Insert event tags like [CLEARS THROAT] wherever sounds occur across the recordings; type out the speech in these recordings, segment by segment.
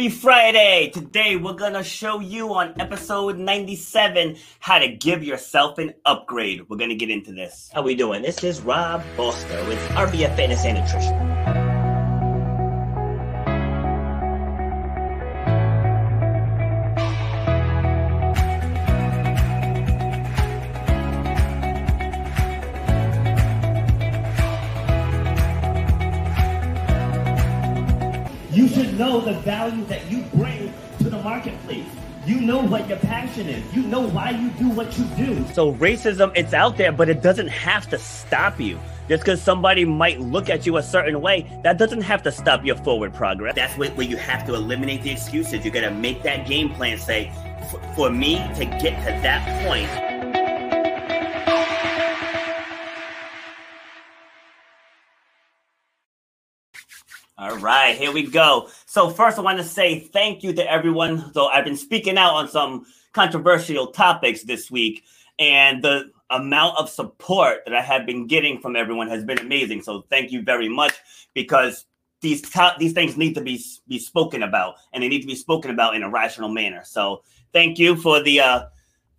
Happy Friday! Today we're gonna show you on episode 97 how to give yourself an upgrade. We're gonna get into this. How we doing? This is Rob Foster with RBF Fitness and Nutrition. Know the value that you bring to the marketplace. You know what your passion is. You know why you do what you do. So racism, it's out there, but it doesn't have to stop you. Just because somebody might look at you a certain way, that doesn't have to stop your forward progress. That's where, where you have to eliminate the excuses. You got to make that game plan. Say, for me to get to that point, All right, here we go. So first, I want to say thank you to everyone. So I've been speaking out on some controversial topics this week, and the amount of support that I have been getting from everyone has been amazing. So thank you very much because these top, these things need to be be spoken about, and they need to be spoken about in a rational manner. So thank you for the uh,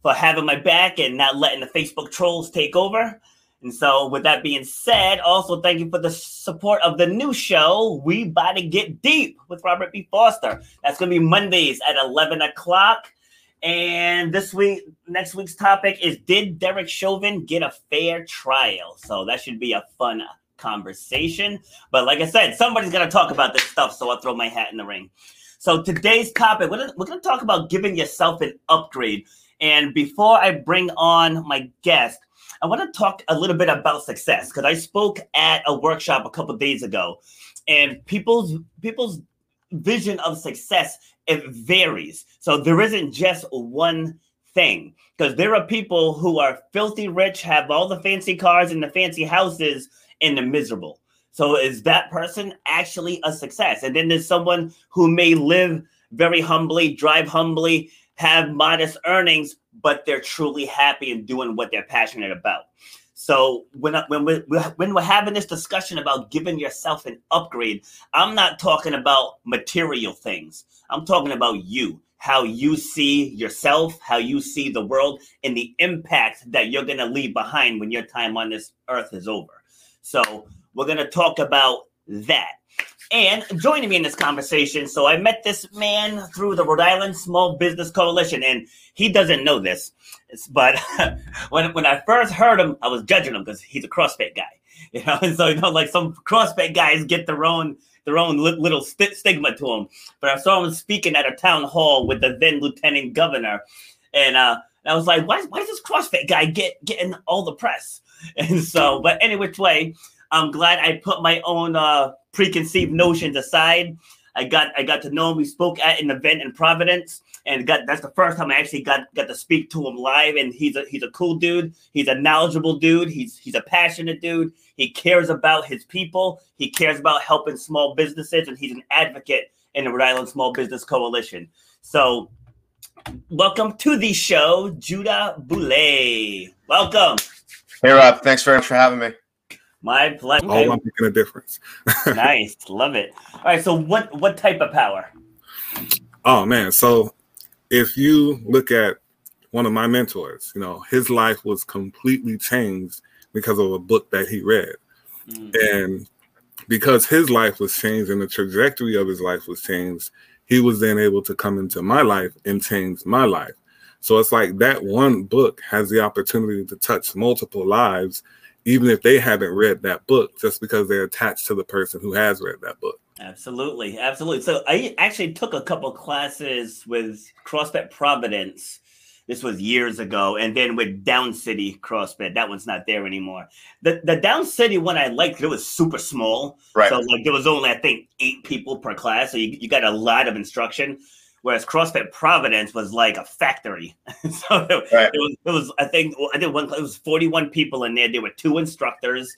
for having my back and not letting the Facebook trolls take over. And so, with that being said, also thank you for the support of the new show, We About to Get Deep with Robert B. Foster. That's going to be Mondays at 11 o'clock. And this week, next week's topic is Did Derek Chauvin get a fair trial? So, that should be a fun conversation. But like I said, somebody's going to talk about this stuff. So, I'll throw my hat in the ring. So, today's topic, we're going to talk about giving yourself an upgrade. And before I bring on my guest, I want to talk a little bit about success because I spoke at a workshop a couple days ago, and people's people's vision of success it varies. So there isn't just one thing because there are people who are filthy rich, have all the fancy cars and the fancy houses, and they're miserable. So is that person actually a success? And then there's someone who may live very humbly, drive humbly, have modest earnings, but they're truly happy and doing what they're passionate about. So when when we when we're having this discussion about giving yourself an upgrade, I'm not talking about material things. I'm talking about you, how you see yourself, how you see the world, and the impact that you're going to leave behind when your time on this earth is over. So we're going to talk about that. And joining me in this conversation, so I met this man through the Rhode Island Small Business Coalition, and he doesn't know this, but [LAUGHS] when when I first heard him, I was judging him because he's a CrossFit guy, [LAUGHS] you know, and so you know, like some CrossFit guys get their own their own little st- stigma to them. But I saw him speaking at a town hall with the then Lieutenant Governor, and uh, I was like, why, why does this CrossFit guy get getting all the press? [LAUGHS] And so, but any which way, I'm glad I put my own uh, preconceived notions aside. I got I got to know him. We spoke at an event in Providence, and got that's the first time I actually got got to speak to him live. And he's a he's a cool dude. He's a knowledgeable dude. He's he's a passionate dude. He cares about his people. He cares about helping small businesses, and he's an advocate in the Rhode Island Small Business Coalition. So, welcome to the show, Judah Boulay. Welcome. Hey Rob, thanks very much for having me. My pleasure. All I'm making a difference. [LAUGHS] nice, love it. All right, so what what type of power? Oh man, so if you look at one of my mentors, you know, his life was completely changed because of a book that he read. Mm-hmm. And because his life was changed and the trajectory of his life was changed, he was then able to come into my life and change my life. So it's like that one book has the opportunity to touch multiple lives, even if they haven't read that book, just because they're attached to the person who has read that book. Absolutely, absolutely. So I actually took a couple classes with CrossFit Providence. This was years ago, and then with Down City CrossFit, that one's not there anymore. The the Down City one I liked. It was super small, Right. So like there was only I think eight people per class, so you, you got a lot of instruction. Whereas CrossFit Providence was like a factory, [LAUGHS] so it, Right. it was it was I think I did one. It was forty one people in there. There were two instructors,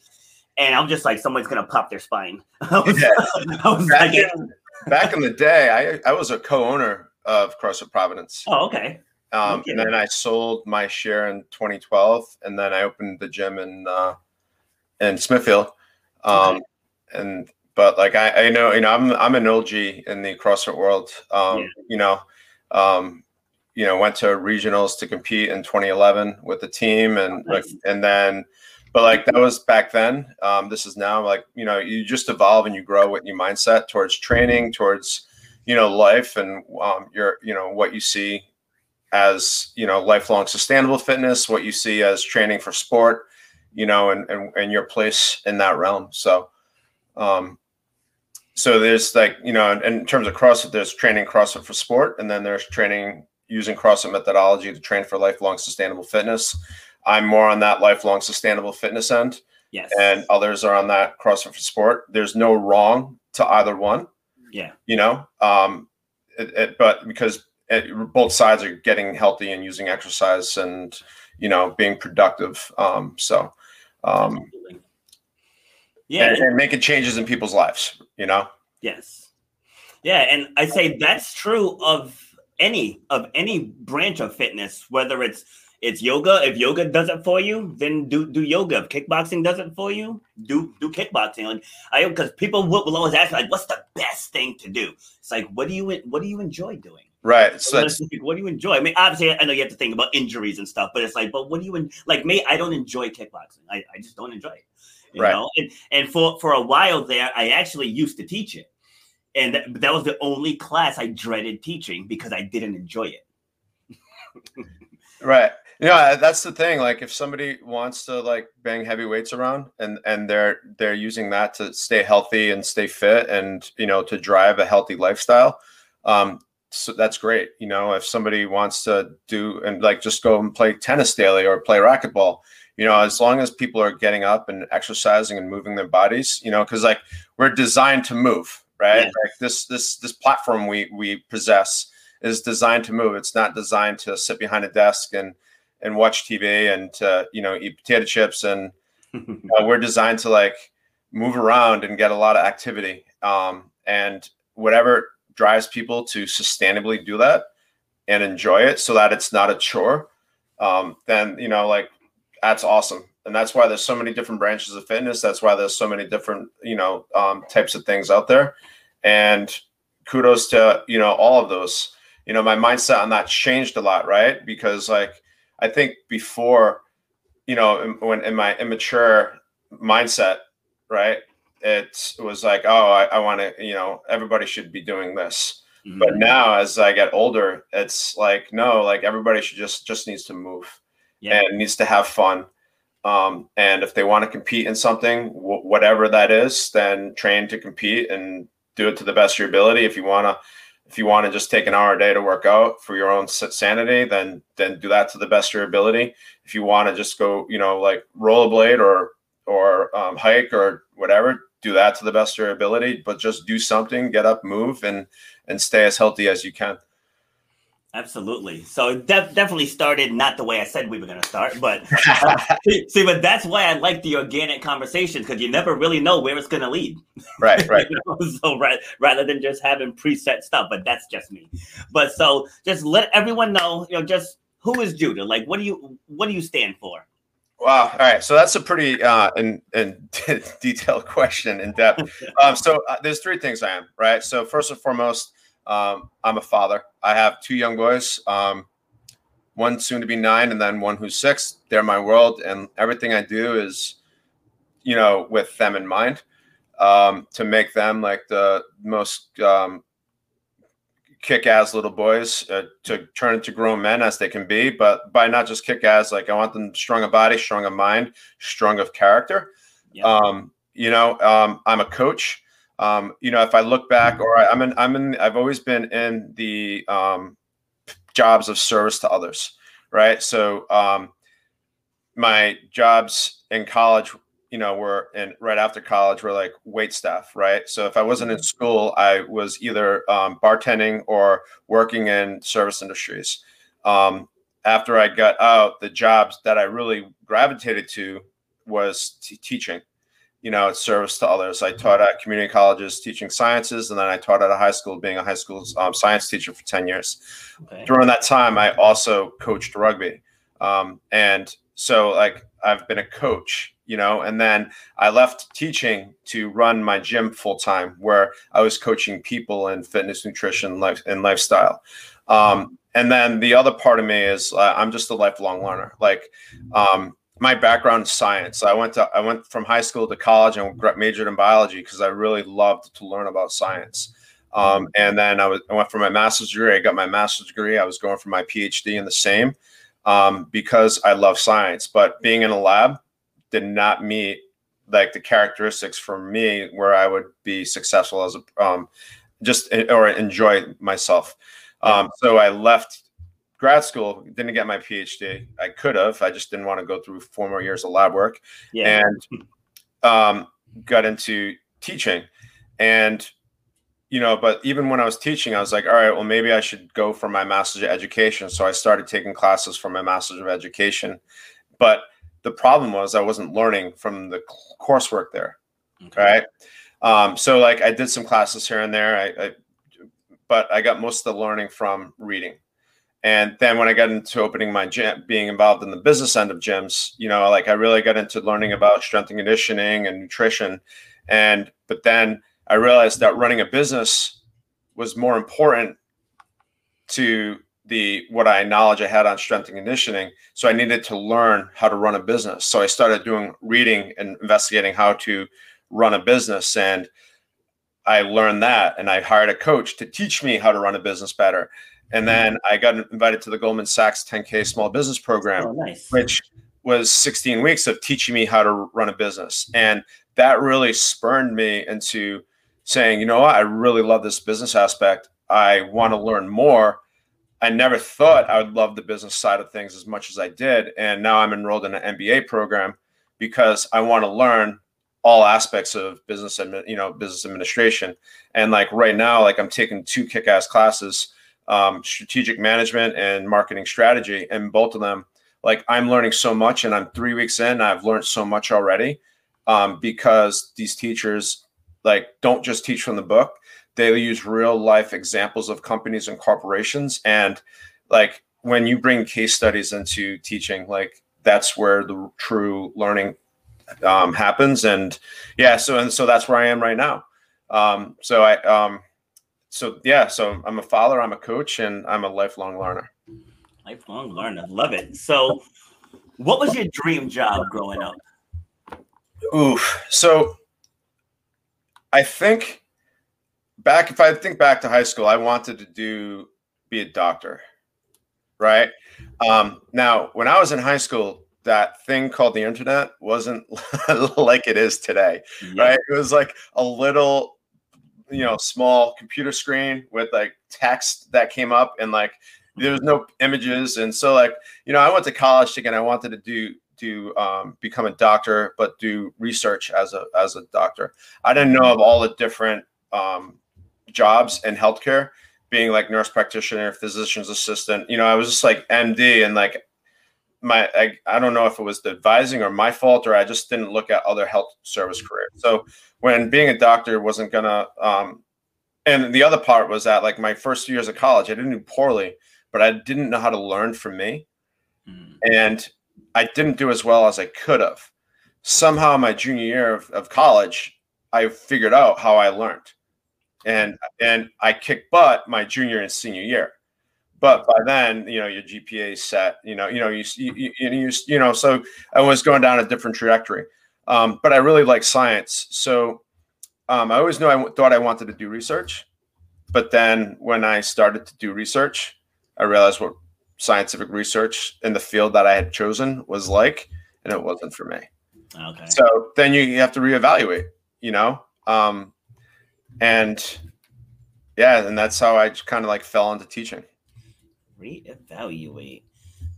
and I'm just like someone's gonna pop their spine. [LAUGHS] I was, Yeah. I was Back like, in, back in the day, I, I was a co-owner of CrossFit Providence. oh okay, Um, okay. and then I sold my share in 2012, and then I opened the gym in uh, in Smithfield. Um, and but like I, I know, you know, I'm I'm an OG in the CrossFit world. Um, Yeah. You know, um, you know, went to regionals to compete in 2011 with the team, and like, and then, but like that was back then. Um, this is now like you know, you just evolve and you grow with your mindset towards training, towards you know life, and um, your you know what you see as you know lifelong sustainable fitness what you see as training for sport you know and and, and your place in that realm so um so there's like you know in, in terms of crossfit there's training crossfit for sport and then there's training using crossfit methodology to train for lifelong sustainable fitness. I'm more on that lifelong sustainable fitness end. Yes, and others are on that crossfit for sport. There's no wrong to either one. Yeah, you know um it, it, but because it, both sides are getting healthy and using exercise and you know being productive um so um absolutely. Yeah, and, and making changes in people's lives you know yes, yeah, and I say that's true of any of any branch of fitness, whether it's it's yoga. If yoga does it for you, then do do yoga. If kickboxing does it for you, do do kickboxing. Like I because people will, will always ask like, what's the best thing to do? It's like, what do you what do you enjoy doing? right so What do you- what do you enjoy? I mean, obviously, I know you have to think about injuries and stuff, but it's like, but what do you like? Me, I don't enjoy kickboxing. I, I just don't enjoy it. You Right. know, and, and for for a while there, I actually used to teach it, and that, that was the only class I dreaded teaching because I didn't enjoy it. right yeah that's the thing like if somebody wants to like bang heavy weights around and and they're they're using that to stay healthy and stay fit and you know to drive a healthy lifestyle um so that's great you know if somebody wants to do and like just go and play tennis daily or play racquetball you know as long as people are getting up and exercising and moving their bodies you know because like we're designed to move right Yeah. like this this this platform we we possess is designed to move it's not designed to sit behind a desk and and watch tv and to you know eat potato chips and [LAUGHS] uh, we're designed to like move around and get a lot of activity um, and whatever drives people to sustainably do that and enjoy it so that it's not a chore um, then you know like that's awesome. And that's why there's so many different branches of fitness. That's why there's so many different you know um, types of things out there. And kudos to you know all of those. You know my mindset on that changed a lot right? Because like i think before you know in- when in my immature mindset right it was like oh i, I want to you know everybody should be doing this. Mm-hmm. but now as i get older it's like no like everybody should just just needs to move Yeah. and needs to have fun. Um, and if they want to compete in something wh- whatever that is then train to compete and do it to the best of your ability. If you want to if you want to just take an hour a day to work out for your own sanity then then do that to the best of your ability. If you want to just go you know like rollerblade or or um, hike or whatever do that to the best of your ability but just do something get up move and and stay as healthy as you can Absolutely. So it def- definitely started not the way I said we were going to start, but [LAUGHS] see, see, but that's why I like the organic conversations because you never really know where it's going to lead. right right [LAUGHS] You know? So ra- rather than just having preset stuff, but that's just me. But so just let everyone know, you know, just who is Judah? Like, what do you what do you stand for? Wow. All right. So that's a pretty uh, in, in [LAUGHS] detailed question, in depth. Um, so uh, there's three things I am, right? So first and foremost, um, I'm a father. I have two young boys, um, one soon to be nine, and then one who's six. They're my world, and everything I do is, you know, with them in mind, um, to make them like the most um, kick ass little boys uh, to turn into grown men as they can be, but by not just kick ass, like I want them strong of body, strong of mind, strong of character. Yep. Um, you know, um, I'm a coach. Um, you know, if I look back, or I, am in, I'm in, I've always been in the um, jobs of service to others, right? So um, my jobs in college you know, were in right after college were like wait staff, right? So if I wasn't in school, I was either um, bartending or working in service industries. Um, after I got out, the jobs that I really gravitated to was t- teaching. You know, it's service to others. I taught at community colleges teaching sciences, and then I taught at a high school, being a high school um, science teacher for ten years. Okay. During that time, I also coached rugby, um, and so like I've been a coach you know and then i left teaching to run my gym full time where i was coaching people in fitness nutrition life and lifestyle um, and then the other part of me is uh, i'm just a lifelong learner like um, my background is science. I went to i went from high school to college and majored in biology because i really loved to learn about science. Um, and then I, was, I went for my master's degree. I got my master's degree. I was going for my phd in the same um, because i love science. But being in a lab did not meet like the characteristics for me where I would be successful as a um, just or enjoy myself. Um, so I left grad school, didn't get my PhD. I could have, I just didn't want to go through four more years of lab work, yeah. and um, got into teaching. And you know, but even when I was teaching, I was like, all right, well, maybe I should go for my master's of education. So I started taking classes for my master's of education, but the problem was I wasn't learning from the coursework there. Okay. Right. Um, so like I did some classes here and there. I, I, but I got most of the learning from reading. And then when I got into opening my gym, being involved in the business end of gyms, you know, like I really got into learning about strength and conditioning and nutrition. And but then I realized that running a business was more important to the what I knowledge I had on strength and conditioning. So I needed to learn how to run a business. So I started doing reading and investigating how to run a business. And I learned that and I hired a coach to teach me how to run a business better. And mm-hmm. then I got invited to the Goldman Sachs 10K small business program, oh, nice. which was 16 weeks of teaching me how to run a business. And that really spurned me into saying, you know what, I really love this business aspect. I want to learn more I never thought I would love the business side of things as much as I did. And now I'm enrolled in an MBA program because I want to learn all aspects of business and you know business administration. And like right now, like I'm taking two kick-ass classes, um, strategic management and marketing strategy, and both of them, like I'm learning so much. And I'm three weeks in, I've learned so much already um, because these teachers like don't just teach from the book. They use real life examples of companies and corporations. And like when you bring case studies into teaching like that's where the true learning um, happens. And yeah so and so that's where i am right now. Um, so i um, so yeah so i'm a father i'm a coach and i'm a lifelong learner lifelong learner love it so what was your dream job growing up oof so i think back if I think back to high school, I wanted to do be a doctor, right? Um, now, when I was in high school, that thing called the internet wasn't [LAUGHS] like it is today, yeah. right? It was like a little, you know, small computer screen with like text that came up and like there was no images, and so like you know, I went to college again. I wanted to do do um, become a doctor, but do research as a as a doctor. I didn't know of all the different um, jobs in healthcare, being like nurse practitioner, physician's assistant. You know, I was just like MD and like my I, I don't know if it was the advising or my fault or I just didn't look at other health service careers. So when being a doctor wasn't gonna um and the other part was that like my first years of college, I didn't do poorly, but I didn't know how to learn from me. Mm. And I didn't do as well as I could have. Somehow my junior year of, of college, I figured out how I learned and and I kicked butt my junior and senior year. But by then, you know, your GPA is set. You know, you know, you you, you, you know, so I was going down a different trajectory. Um, but I really like science, so um, I always knew I w- thought I wanted to do research. but then when I started to do research, I realized what scientific research in the field that I had chosen was like, and it wasn't for me. Okay. So then you, you have to reevaluate, you know? Um, and yeah, and that's how I kind of like fell into teaching. Reevaluate.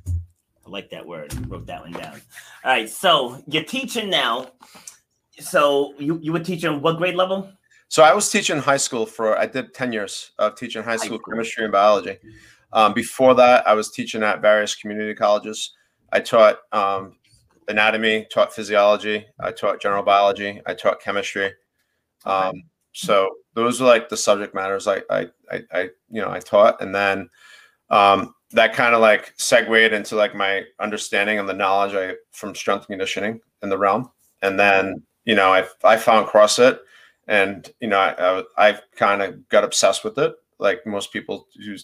I like that word. Wrote that one down. All right. So you're teaching now. So you, you were teaching what grade level? So I was teaching high school for I did 10 years of teaching high school chemistry and biology. Um, before that, I was teaching at various community colleges. I taught um, anatomy, taught physiology, I taught general biology, I taught chemistry. Um, so those are like the subject matters I, I, I, I you know, I taught, and then um, that kind of like segued into like my understanding and the knowledge I from strength conditioning in the realm, and then you know I I found CrossFit, and you know I I, I kind of got obsessed with it, like most people who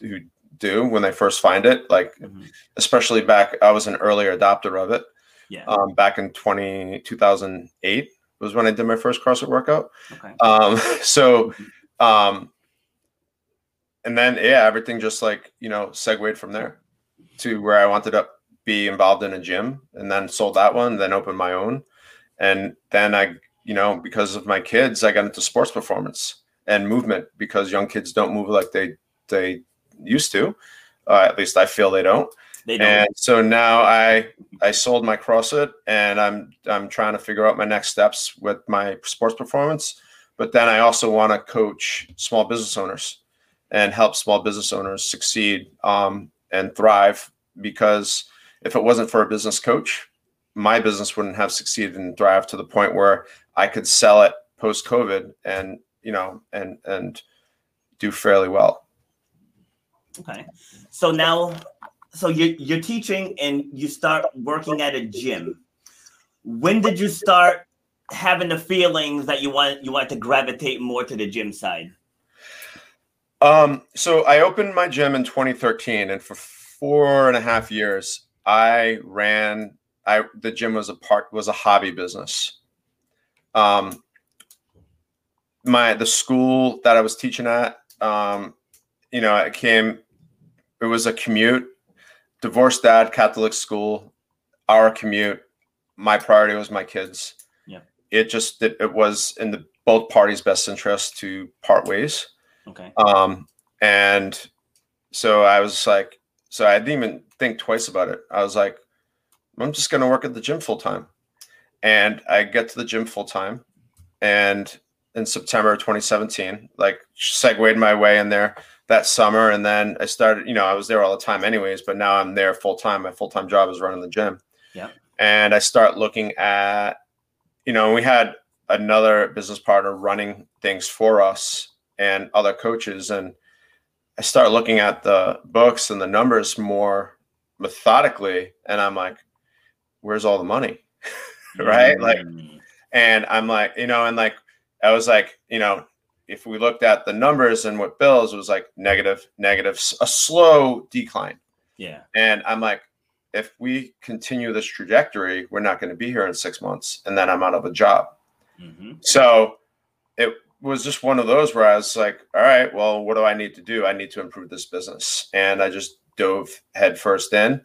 who do when they first find it, like Mhm. especially back I was an early adopter of it Yeah. um, back in 20, 2008 was when I did my first CrossFit workout. Okay. Um, [LAUGHS] so, um, and then yeah, everything just like you know segued from there to where I wanted to be involved in a gym, and then sold that one, then opened my own, and then I you know because of my kids, I got into sports performance and movement because young kids don't move like they they used to. Uh, at least I feel they don't They don't. and so now I I sold my CrossFit and I'm I'm trying to figure out my next steps with my sports performance. But then I also want to coach small business owners and help small business owners succeed um, and thrive. Because if it wasn't for a business coach, my business wouldn't have succeeded and thrived to the point where I could sell it post COVID and you know and and do fairly well. Okay. So now, so you're, you're teaching and you start working at a gym. When did you start having the feelings that you want you want to gravitate more to the gym side? Um, so I opened my gym in 2013, and for four and a half years, I ran. I the gym was a part was a hobby business. Um, my the school that I was teaching at, um, you know, it came. It was a commute. Divorced dad, Catholic school, our commute. My priority was my kids. Yeah. It just it, it was in the both parties' best interest to part ways. Okay. Um, and so I was like, so I didn't even think twice about it. I was like, I'm just going to work at the gym full time. And I get to the gym full time. And in September 2017, like segued my way in there that summer. And then I started, you know, I was there all the time anyways, but now I'm there full time. My full time job is running the gym. Yeah. And I start looking at, you know, we had another business partner running things for us and other coaches and i start looking at the books and the numbers more methodically and i'm like where's all the money? [LAUGHS] Right? Like Mm. and i'm like you know and like i was like you know if we looked at the numbers and what bills it was like negative a slow decline. Yeah. and i'm like if we continue this trajectory we're not going to be here in six months and then i'm out of a job. Hmm so it was just one of those where I was like, all right, well, what do I need to do? I need to improve this business. And I just dove headfirst in.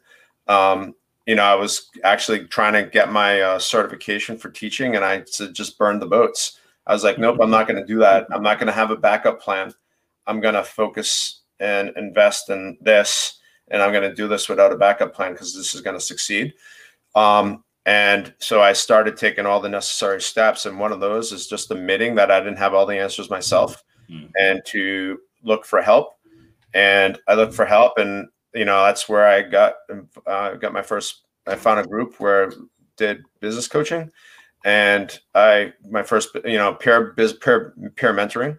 Um, you know, I was actually trying to get my uh, certification for teaching and I s- just burned the boats. I was like, nope, I'm not going to do that. I'm not going to have a backup plan. I'm going to focus and invest in this. And I'm going to do this without a backup plan because this is going to succeed. Um, and so I started taking all the necessary steps. And one of those is just admitting that I didn't have all the answers myself Mhm. and to look for help. And I looked for help. And, you know, that's where I got, uh, got my first, I found a group where I did business coaching and I, my first, you know, peer, biz, peer, peer mentoring,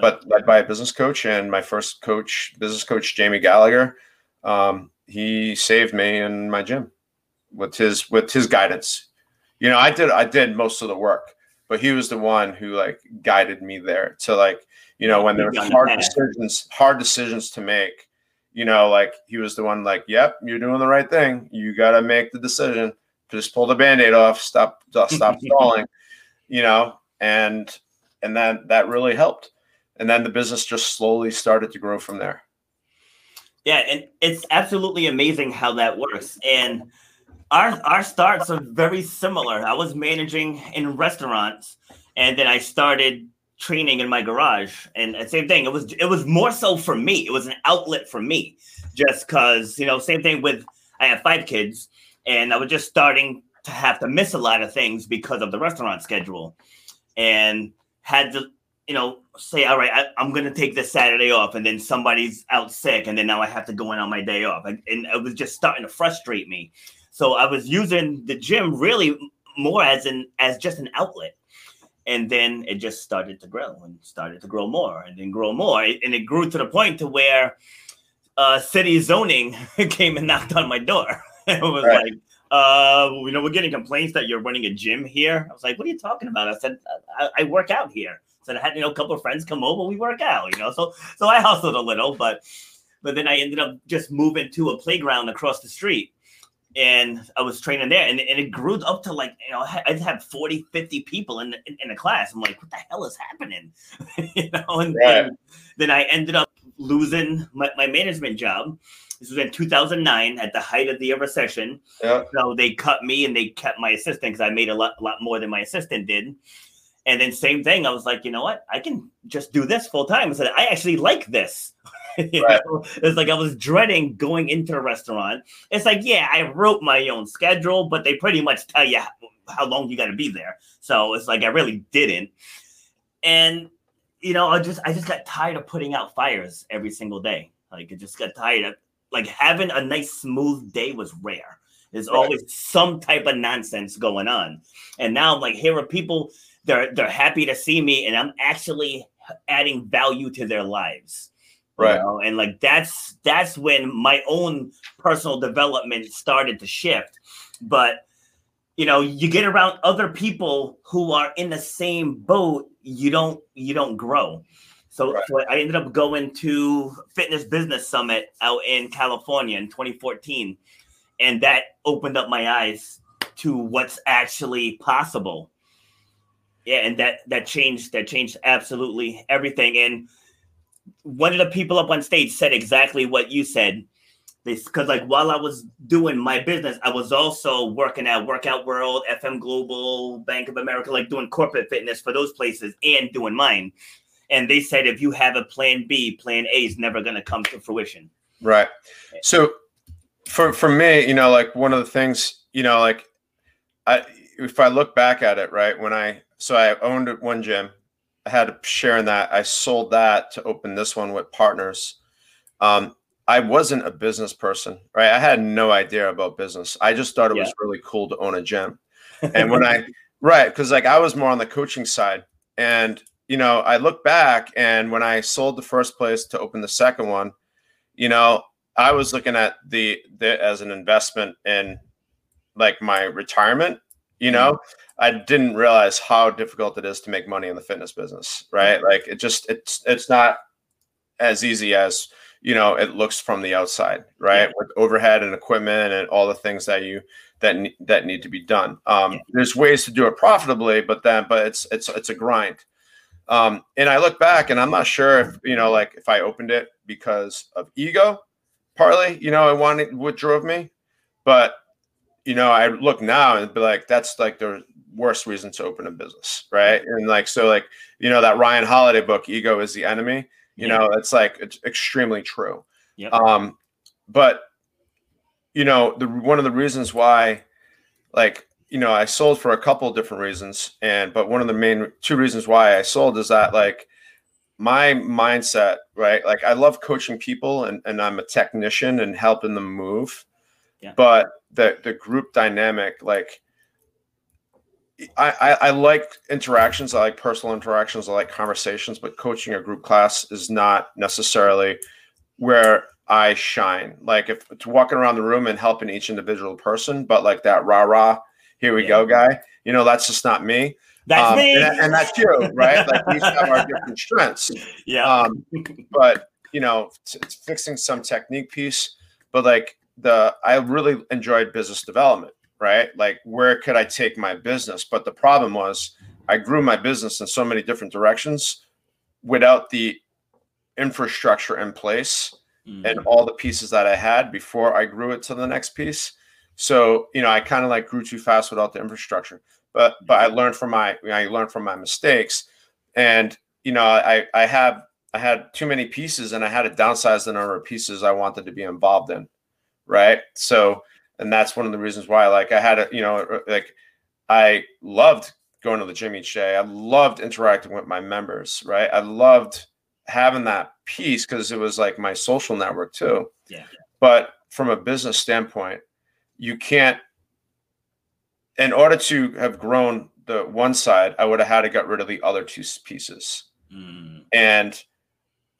but led by a business coach and my first coach, business coach, Jamie Gallagher. Um, he saved me in my gym with his with his guidance. You know, I did I did most of the work, but he was the one who like guided me there to like, you know, when there were hard decisions, hard decisions to make, you know, like he was the one like, yep, you're doing the right thing. You got to make the decision. Just pull the band-aid off, stop stop [LAUGHS] stalling, you know, and and then that really helped. and then the business just slowly started to grow from there. Yeah, and it's absolutely amazing how that works. And our our starts are very similar. I was managing in restaurants, and then I started training in my garage. And same thing. It was it was more so for me. It was an outlet for me, just because you know. Same thing with I have five kids, and I was just starting to have to miss a lot of things because of the restaurant schedule, and had to you know, say, all right, I, am going to take this Saturday off, and then somebody's out sick, and then now I have to go in on my day off, and, and it was just starting to frustrate me. So I was using the gym really more as an as just an outlet, and then it just started to grow and started to grow more, and then grow more, and it grew to the point to where uh, city zoning [LAUGHS] came and knocked on my door. [LAUGHS] it was right. like, uh, you know, we're getting complaints that you're running a gym here. I was like, what are you talking about? I said, I, I work out here. So I had you know a couple of friends come over, we work out, you know. So so I hustled a little, but but then I ended up just moving to a playground across the street. And I was training there, and, and it grew up to like, you know, I had 40, 50 people in the, in, in the class. I'm like, what the hell is happening? [LAUGHS] you know, and, right. and then I ended up losing my, my management job. This was in 2009 at the height of the recession. Yeah. So they cut me and they kept my assistant because I made a lot, a lot more than my assistant did. And then same thing, I was like, you know what? I can just do this full time. I said, I actually like this. [LAUGHS] [LAUGHS] right. It's like I was dreading going into a restaurant. It's like, yeah, I wrote my own schedule, but they pretty much tell you how long you got to be there. So it's like I really didn't. And you know, I just I just got tired of putting out fires every single day. Like it just got tired of like having a nice smooth day was rare. There's right. always some type of nonsense going on. And now I'm like, here are people they're they're happy to see me and i'm actually adding value to their lives right know? and like that's that's when my own personal development started to shift but you know you get around other people who are in the same boat you don't you don't grow so, right. so i ended up going to fitness business summit out in california in 2014 and that opened up my eyes to what's actually possible yeah, and that that changed that changed absolutely everything. And one of the people up on stage said exactly what you said. This Because like while I was doing my business, I was also working at Workout World, FM Global, Bank of America, like doing corporate fitness for those places and doing mine. And they said if you have a plan B, plan A is never going to come to fruition. Right. So for for me, you know, like one of the things, you know, like I if I look back at it, right, when I so I owned one gym. I had a share in that. I sold that to open this one with partners. Um, I wasn't a business person, right? I had no idea about business. I just thought it yeah. was really cool to own a gym. [LAUGHS] And when I, right, because like I was more on the coaching side. And, you know, I look back and when I sold the first place to open the second one, you know, I was looking at the, the as an investment in like my retirement, you know. I didn't realize how difficult it is to make money in the fitness business, right? Like it just it's it's not as easy as you know it looks from the outside, right? Yeah. With overhead and equipment and all the things that you that that need to be done. Um, yeah. There's ways to do it profitably, but then but it's it's it's a grind. Um, and I look back and I'm not sure if you know like if I opened it because of ego, partly, you know, I wanted what drove me, but you know, I look now and be like, that's like the worst reason to open a business, right? And like so, like you know that Ryan Holiday book, "Ego is the Enemy." You yeah. know, it's like it's extremely true. Yep. Um, but you know, the one of the reasons why, like you know, I sold for a couple of different reasons, and but one of the main two reasons why I sold is that like my mindset, right? Like I love coaching people, and and I'm a technician and helping them move. Yeah. But the the group dynamic, like I, I, I like interactions. I like personal interactions. I like conversations, but coaching a group class is not necessarily where I shine. Like if to walking around the room and helping each individual person, but like that rah rah, here we yeah. go, guy. You know, that's just not me. That's um, me, and, and, that's you, right? like we have our different strengths. Yeah. Um, but you know, it's fixing some technique piece, but like the I really enjoyed business development right? Like, where could I take my business? But the problem was, I grew my business in so many different directions, without the infrastructure in place Mhm. and all the pieces that I had before I grew it to the next piece. So, you know, I kind of like grew too fast without the infrastructure. But but I learned from my I learned from my mistakes. And, you know, I I have I had too many pieces and I had to downsize the number of pieces I wanted to be involved in. Right. So and that's one of the reasons why like I had a, you know, like I loved going to the gym each day. I loved interacting with my members, right? I loved having that piece because it was like my social network too. Yeah. But from a business standpoint, you can't. In order to have grown the one side, I would have had to get rid of the other two pieces, Mm. and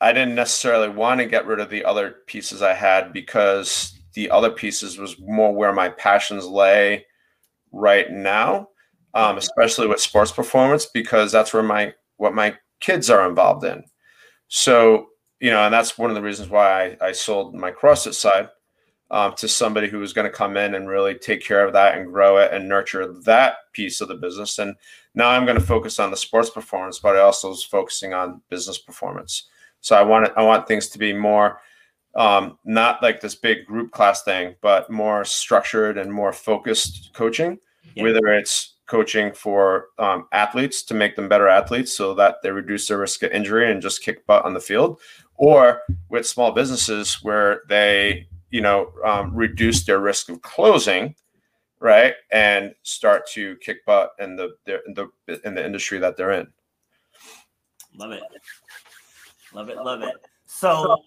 I didn't necessarily want to get rid of the other pieces I had because the other pieces was more where my passions lay right now, um, especially with sports performance because that's where my what my kids are involved in. So you know, and that's one of the reasons why I, I sold my CrossFit side um, to somebody who was going to come in and really take care of that and grow it and nurture that piece of the business. And now I'm going to focus on the sports performance, but I also was focusing on business performance. So I want it, I want things to be more um, not like this big group class thing, but more structured and more focused coaching. Yeah. Whether it's coaching for um, athletes to make them better athletes, so that they reduce their risk of injury and just kick butt on the field, or with small businesses where they you know um, reduce their risk of closing right and start to kick butt in the, in the in the industry that they're in Love it. Love it. Love it. So,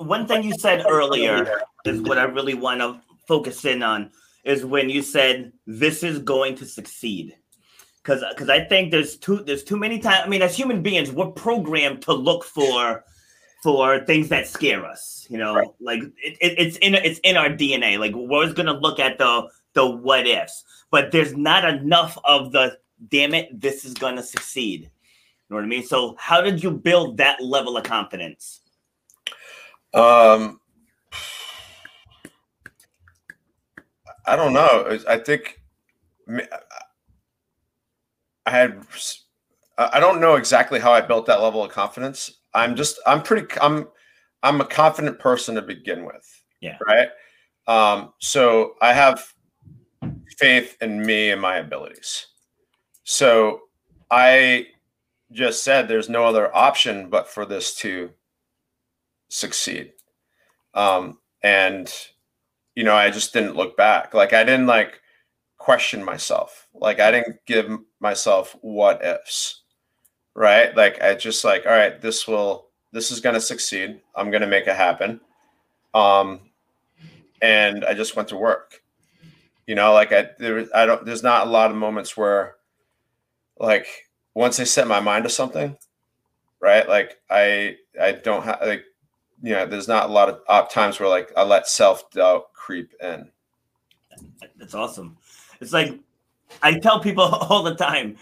one thing you said earlier is what I really want to focus in on is when you said this is going to succeed. Because because I think there's too there's too many times. I mean, as human beings, we're programmed to look for for things that scare us. You know, Right. like it, it, it's in it's in our DNA. Like we're always gonna look at the the what ifs, but there's not enough of the damn it, this is gonna succeed. You know what I mean? So how did you build that level of confidence? Um i don't know. I think i had i don't know exactly how i built that level of confidence. I'm just i'm pretty i'm i'm a confident person to begin with Yeah. right? Um so i have faith in me and my abilities. So i just said there's no other option but for this to succeed. Um and you know i just didn't look back. Like i didn't like question myself. Like i didn't give myself what ifs right? Like i just like all right this will this is going to succeed. I'm going to make it happen. Um and i just went to work. You know like i there i don't there's not a lot of moments where like once i set my mind to something right? Like i i don't have like you know there's not a lot of times where like i let self-doubt creep in That's awesome. It's like I tell people [LAUGHS] all the time,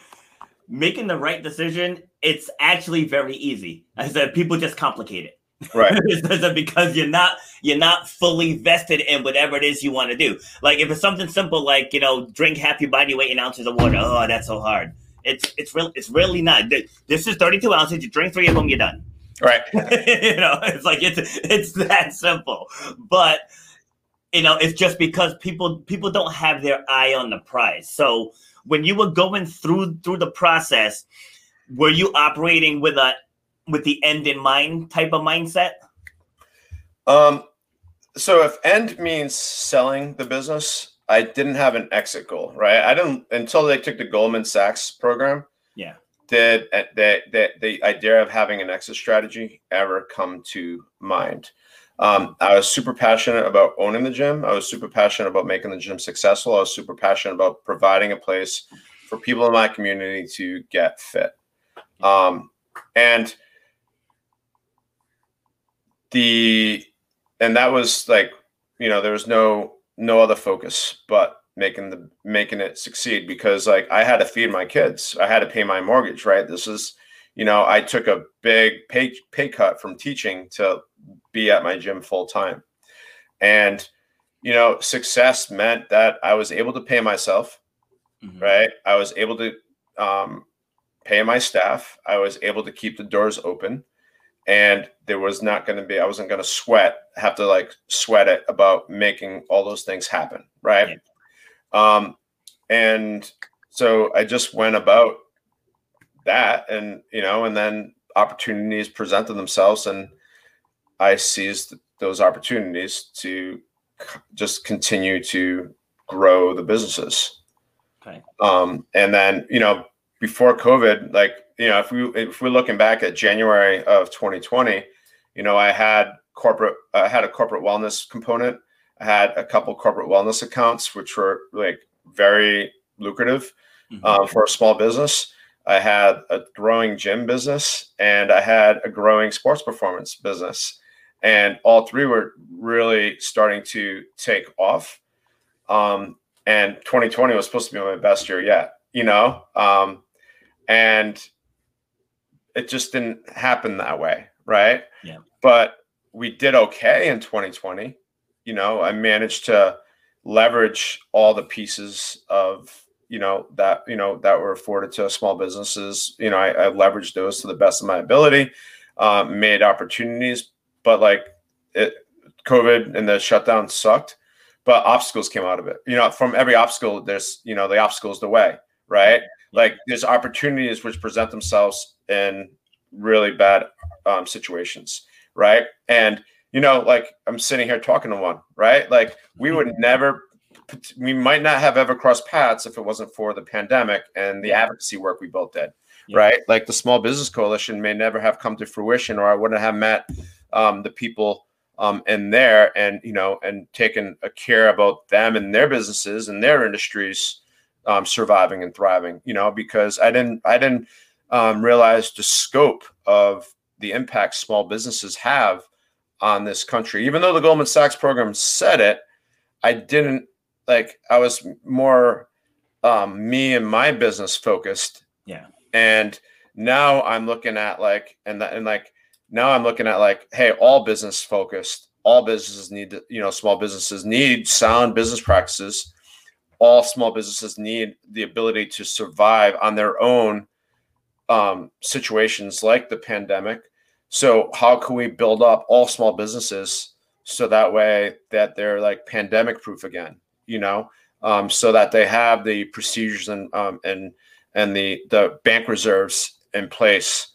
making the right decision, it's actually very easy. I said people just complicate it. right [LAUGHS] because you're not you're not fully vested in whatever it is you want to do. Like if it's something simple like you know drink half your body weight in ounces of water. Oh, that's so hard. It's it's real. It's really not. This is 32 ounces. You drink three of them, you're done. Right [LAUGHS] you know, it's like it's it's that simple. But you know, it's just because people people don't have their eye on the prize. So when you were going through through the process, were you operating with a with the end in mind type of mindset? um so if end means selling the business i didn't have an exit goal right i didn't until they took the goldman sachs program Yeah. Did uh, the, the, the idea of having an exit strategy ever come to mind. Um, i was super passionate about owning the gym. I was super passionate about making the gym successful. I was super passionate about providing a place for people in my community to get fit. Um, and the and that was like you know there was no no other focus but making the making it succeed because like i had to feed my kids i had to pay my mortgage right this is you know i took a big pay pay cut from teaching to be at my gym full time and you know success meant that i was able to pay myself Mhm. right i was able to um, pay my staff. I was able to keep the doors open, and there was not going to be. I wasn't going to sweat, have to like sweat it about making all those things happen, right? Yeah. Um, and so I just went about that, and you know, and then opportunities presented themselves, and I seized those opportunities to just continue to grow the businesses. Okay. Um, and then you know before COVID, like you know if we if we're looking back at January of 2020, you know I had corporate I had a corporate wellness component. I had a couple corporate wellness accounts which were like very lucrative mm-hmm. uh, for a small business. I had a growing gym business and I had a growing sports performance business and all three were really starting to take off. Um, and 2020 was supposed to be my best year yet, you know, um, and it just didn't happen that way, right? Yeah. But we did okay in 2020. You know, I managed to leverage all the pieces of you know that you know that were afforded to small businesses. You know, I, I leveraged those to the best of my ability, um, made opportunities, but like it, COVID and the shutdown sucked, but obstacles came out of it. You know, from every obstacle, there's you know the obstacle is the way, right? Like there's opportunities which present themselves in really bad um, situations, right? And you know, like I'm sitting here talking to one, right? Like we would never, we might not have ever crossed paths if it wasn't for the pandemic and the advocacy work we both did, yeah. right? Like the Small Business Coalition may never have come to fruition, or I wouldn't have met um, the people um, in there and you know and taken a care about them and their businesses and their industries um, surviving and thriving you know because i didn't i didn't um, realize the scope of the impact small businesses have on this country even though the goldman sachs program said it i didn't like i was more um, me and my business focused yeah and now i'm looking at like and, and like now I'm looking at like, hey, all business focused, all businesses need to, you know, small businesses need sound business practices. All small businesses need the ability to survive on their own um, situations like the pandemic. So how can we build up all small businesses so that way that they're like pandemic proof again, you know, um, so that they have the procedures and um, and and the the bank reserves in place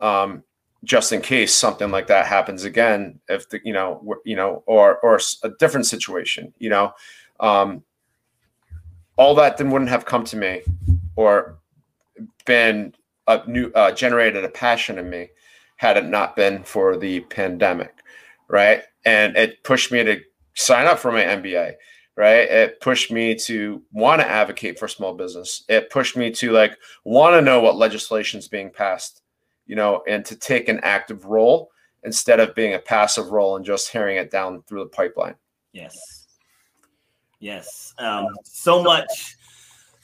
um, just in case something like that happens again if the you know you know or or a different situation you know? Um all that then wouldn't have come to me or been a new uh, generated a passion in me had it not been for the pandemic right and it pushed me to sign up for my mba right it pushed me to want to advocate for small business it pushed me to like want to know what legislation is being passed you know, and to take an active role instead of being a passive role and just hearing it down through the pipeline. Yes. Yes. Um, so much,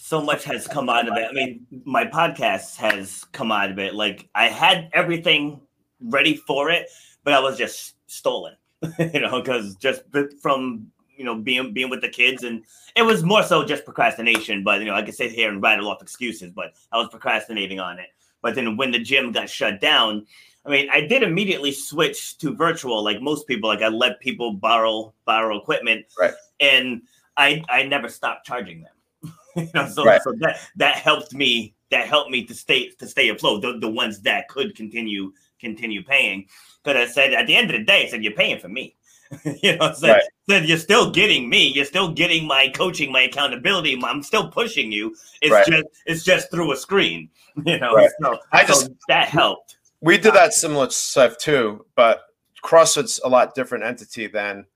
so much has come out of it. I mean, my podcast has come out of it. Like I had everything ready for it, but I was just stolen, [LAUGHS] you know, because just from you know being being with the kids and it was more so just procrastination but you know i could sit here and rattle off excuses but i was procrastinating on it but then when the gym got shut down, I mean, I did immediately switch to virtual, like most people. Like I let people borrow borrow equipment, right? And I I never stopped charging them. [LAUGHS] you know, so, right. so that that helped me. That helped me to stay to stay afloat. The, the ones that could continue continue paying, because I said at the end of the day, I said you're paying for me. [LAUGHS] you know, said, right. said you're still getting me. You're still getting my coaching, my accountability. I'm still pushing you. It's right. just it's just through a screen. [LAUGHS] You know, so, I just so that helped. We did that similar stuff too, but CrossFit's a lot different entity than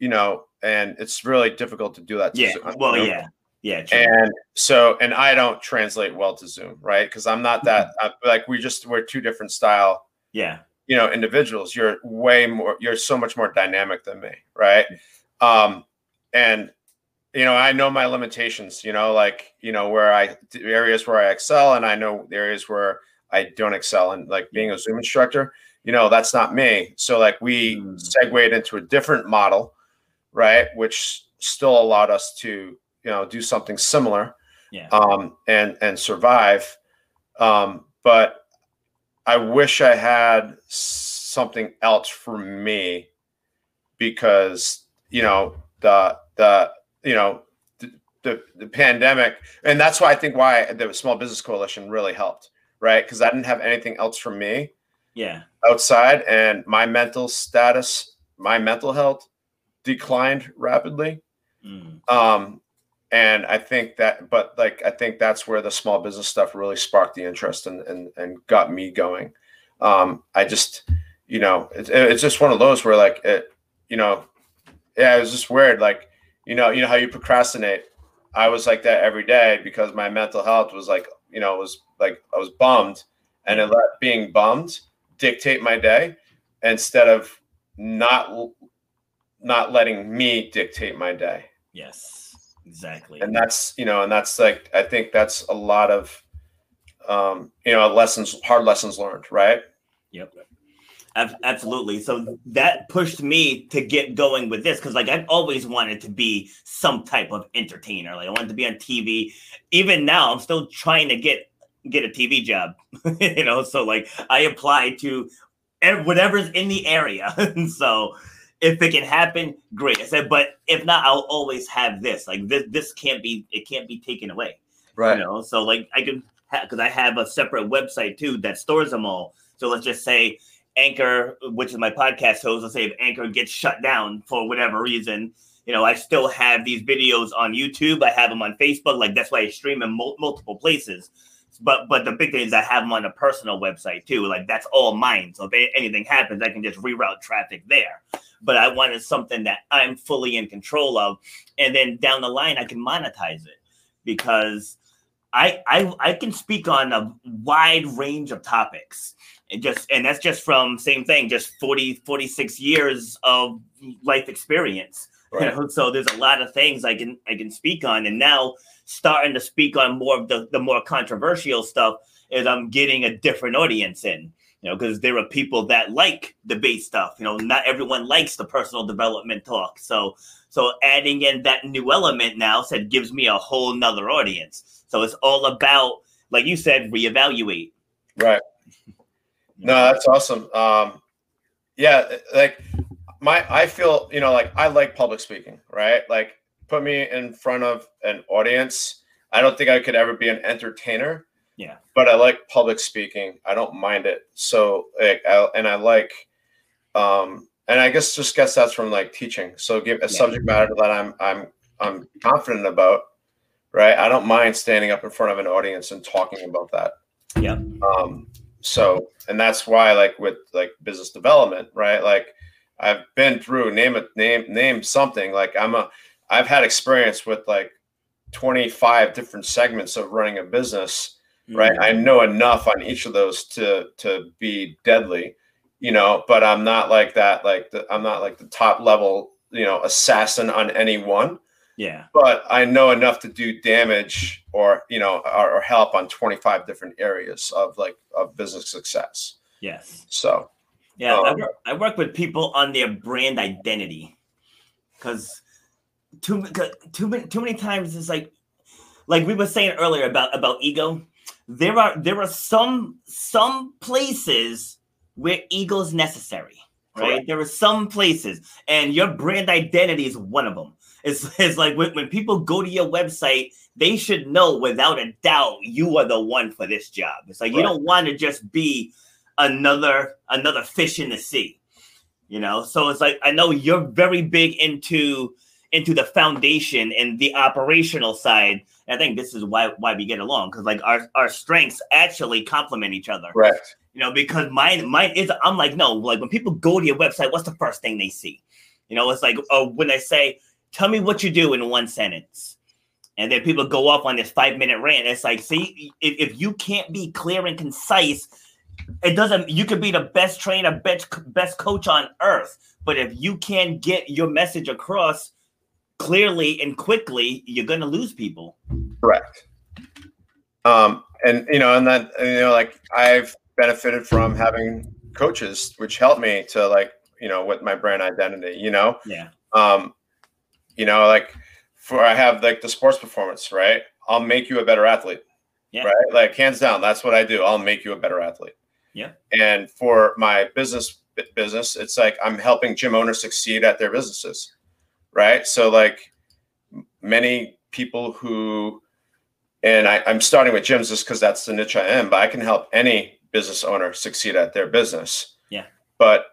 you know, and it's really difficult to do that. To yeah. Uh, well, yeah. Yeah, true. and so and I don't translate well to Zoom, right? Because I'm not that mm-hmm. uh, like we just we're two different style. Yeah, you know individuals you're way more you're so much more dynamic than me right um and you know i know my limitations you know like you know where i areas where i excel and i know areas where i don't excel and like being a zoom instructor you know that's not me so like we mm. segued into a different model right which still allowed us to you know do something similar yeah. um and and survive Um, but I wish I had something else for me because you know the the you know the, the, the pandemic and that's why I think why the Small Business Coalition really helped, right? Because I didn't have anything else for me Yeah. outside and my mental status, my mental health declined rapidly. Mm. Um, and I think that, but like, I think that's where the small business stuff really sparked the interest and, and, and got me going. Um, I just, you know, it's, it's just one of those where like, it, you know, yeah, it was just weird. Like, you know, you know how you procrastinate. I was like that every day because my mental health was like, you know, was like, I was bummed and it let being bummed dictate my day instead of not, not letting me dictate my day Yes. Exactly. and that's you know and that's like i think that's a lot of um you know lessons hard lessons learned right Yep. Absolutely. So that pushed me to get going with this because, like, I've always wanted to be some type of entertainer. Like, I wanted to be on TV. Even now, I'm still trying to get get a TV job. [LAUGHS] you know, so like, I applied to whatever's in the area. [LAUGHS] so if it can happen, great. I said, but if not, I'll always have this. Like, this this can't be it can't be taken away. Right. you know so like i can because i have a separate website too that stores them all. So let's just say anchor which is my podcast host let's say if anchor gets shut down for whatever reason you know i still have these videos on youtube. I have them on facebook. Like that's why i stream in mul- multiple places. But but the big thing is i have them on a personal website too. Like that's all mine. So if anything happens i can just reroute traffic there but i wanted something that i'm fully in control of. And then down the line i can monetize it because I, I I can speak on a wide range of topics. And just and that's just from same thing just 40 46 years of life experience. Right. so there's a lot of things I can I can speak on. And now starting to speak on more of the the more controversial stuff is I'm getting a different audience in you know because there are people that like debate stuff you know not everyone likes the personal development talk. So so adding in that new element now said gives me a whole nother audience. So it's all about, like you said, reevaluate. right. [LAUGHS] No that's awesome. Um yeah like my i feel you know like i like public speaking right? Like put me in front of an audience. I don't think i could ever be an entertainer Yeah. but i like public speaking. I don't mind it. So like I, and i like um and i guess just guess that's from like teaching. So give a Yeah. subject matter that i'm i'm i'm confident about right? I don't mind standing up in front of an audience and talking about that. Yeah. um so and that's why like with like business development right? Like i've been through name it name name something. Like i'm a i've had experience with like 25 different segments of running a business right Mm-hmm. i know enough on each of those to to be deadly you know but i'm not like that like the, i'm not like the top level you know assassin on any one Yeah. but i know enough to do damage or you know or, or help on 25 different areas of like of business success Yes. so Yeah. I, Um, work, I work with people on their brand identity because too, too many too many times it's like like we were saying earlier about about ego. There are there are some some places where ego is necessary, right? Correct. There are some places, and your brand identity is one of them. It's, it's like when, when people go to your website, they should know without a doubt you are the one for this job. It's like you don't want to just be another another fish in the sea you know so it's like i know you're very big into into the foundation and the operational side. And i think this is why why we get along because like our our strengths actually complement each other. Right. you know because mine mine is i'm like no like when people go to your website what's the first thing they see? You know it's like oh when they say tell me what you do in one sentence. And then people go off on this five minute rant. It's like see if, if you can't be clear and concise it doesn't you could be the best trainer best best coach on earth. But if you can't get your message across clearly and quickly you're going to lose people correct um and you know and that you know like i've benefited from having coaches which helped me to like you know with my brand identity you know yeah um you know like for i have like the sports performance right i'll make you a better athlete Yeah. Right. Like hands down, that's what I do. I'll make you a better athlete. Yeah. And for my business business, it's like I'm helping gym owners succeed at their businesses. Right. So like many people who and I, I'm starting with gyms just because that's the niche I am, but I can help any business owner succeed at their business. Yeah. But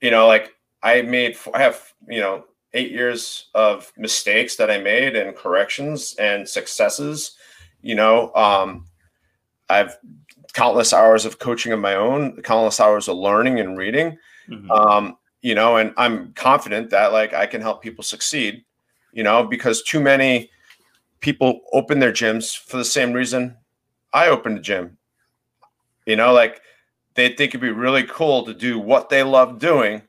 you know, like I made I have, you know, eight years of mistakes that I made and corrections and successes. You know, um, I've countless hours of coaching of my own, countless hours of learning and reading. Mhm. Um, you know, and I'm confident that like I can help people succeed, you know, because too many people open their gyms for the same reason I opened a gym. You know, like they think it'd be really cool to do what they love doing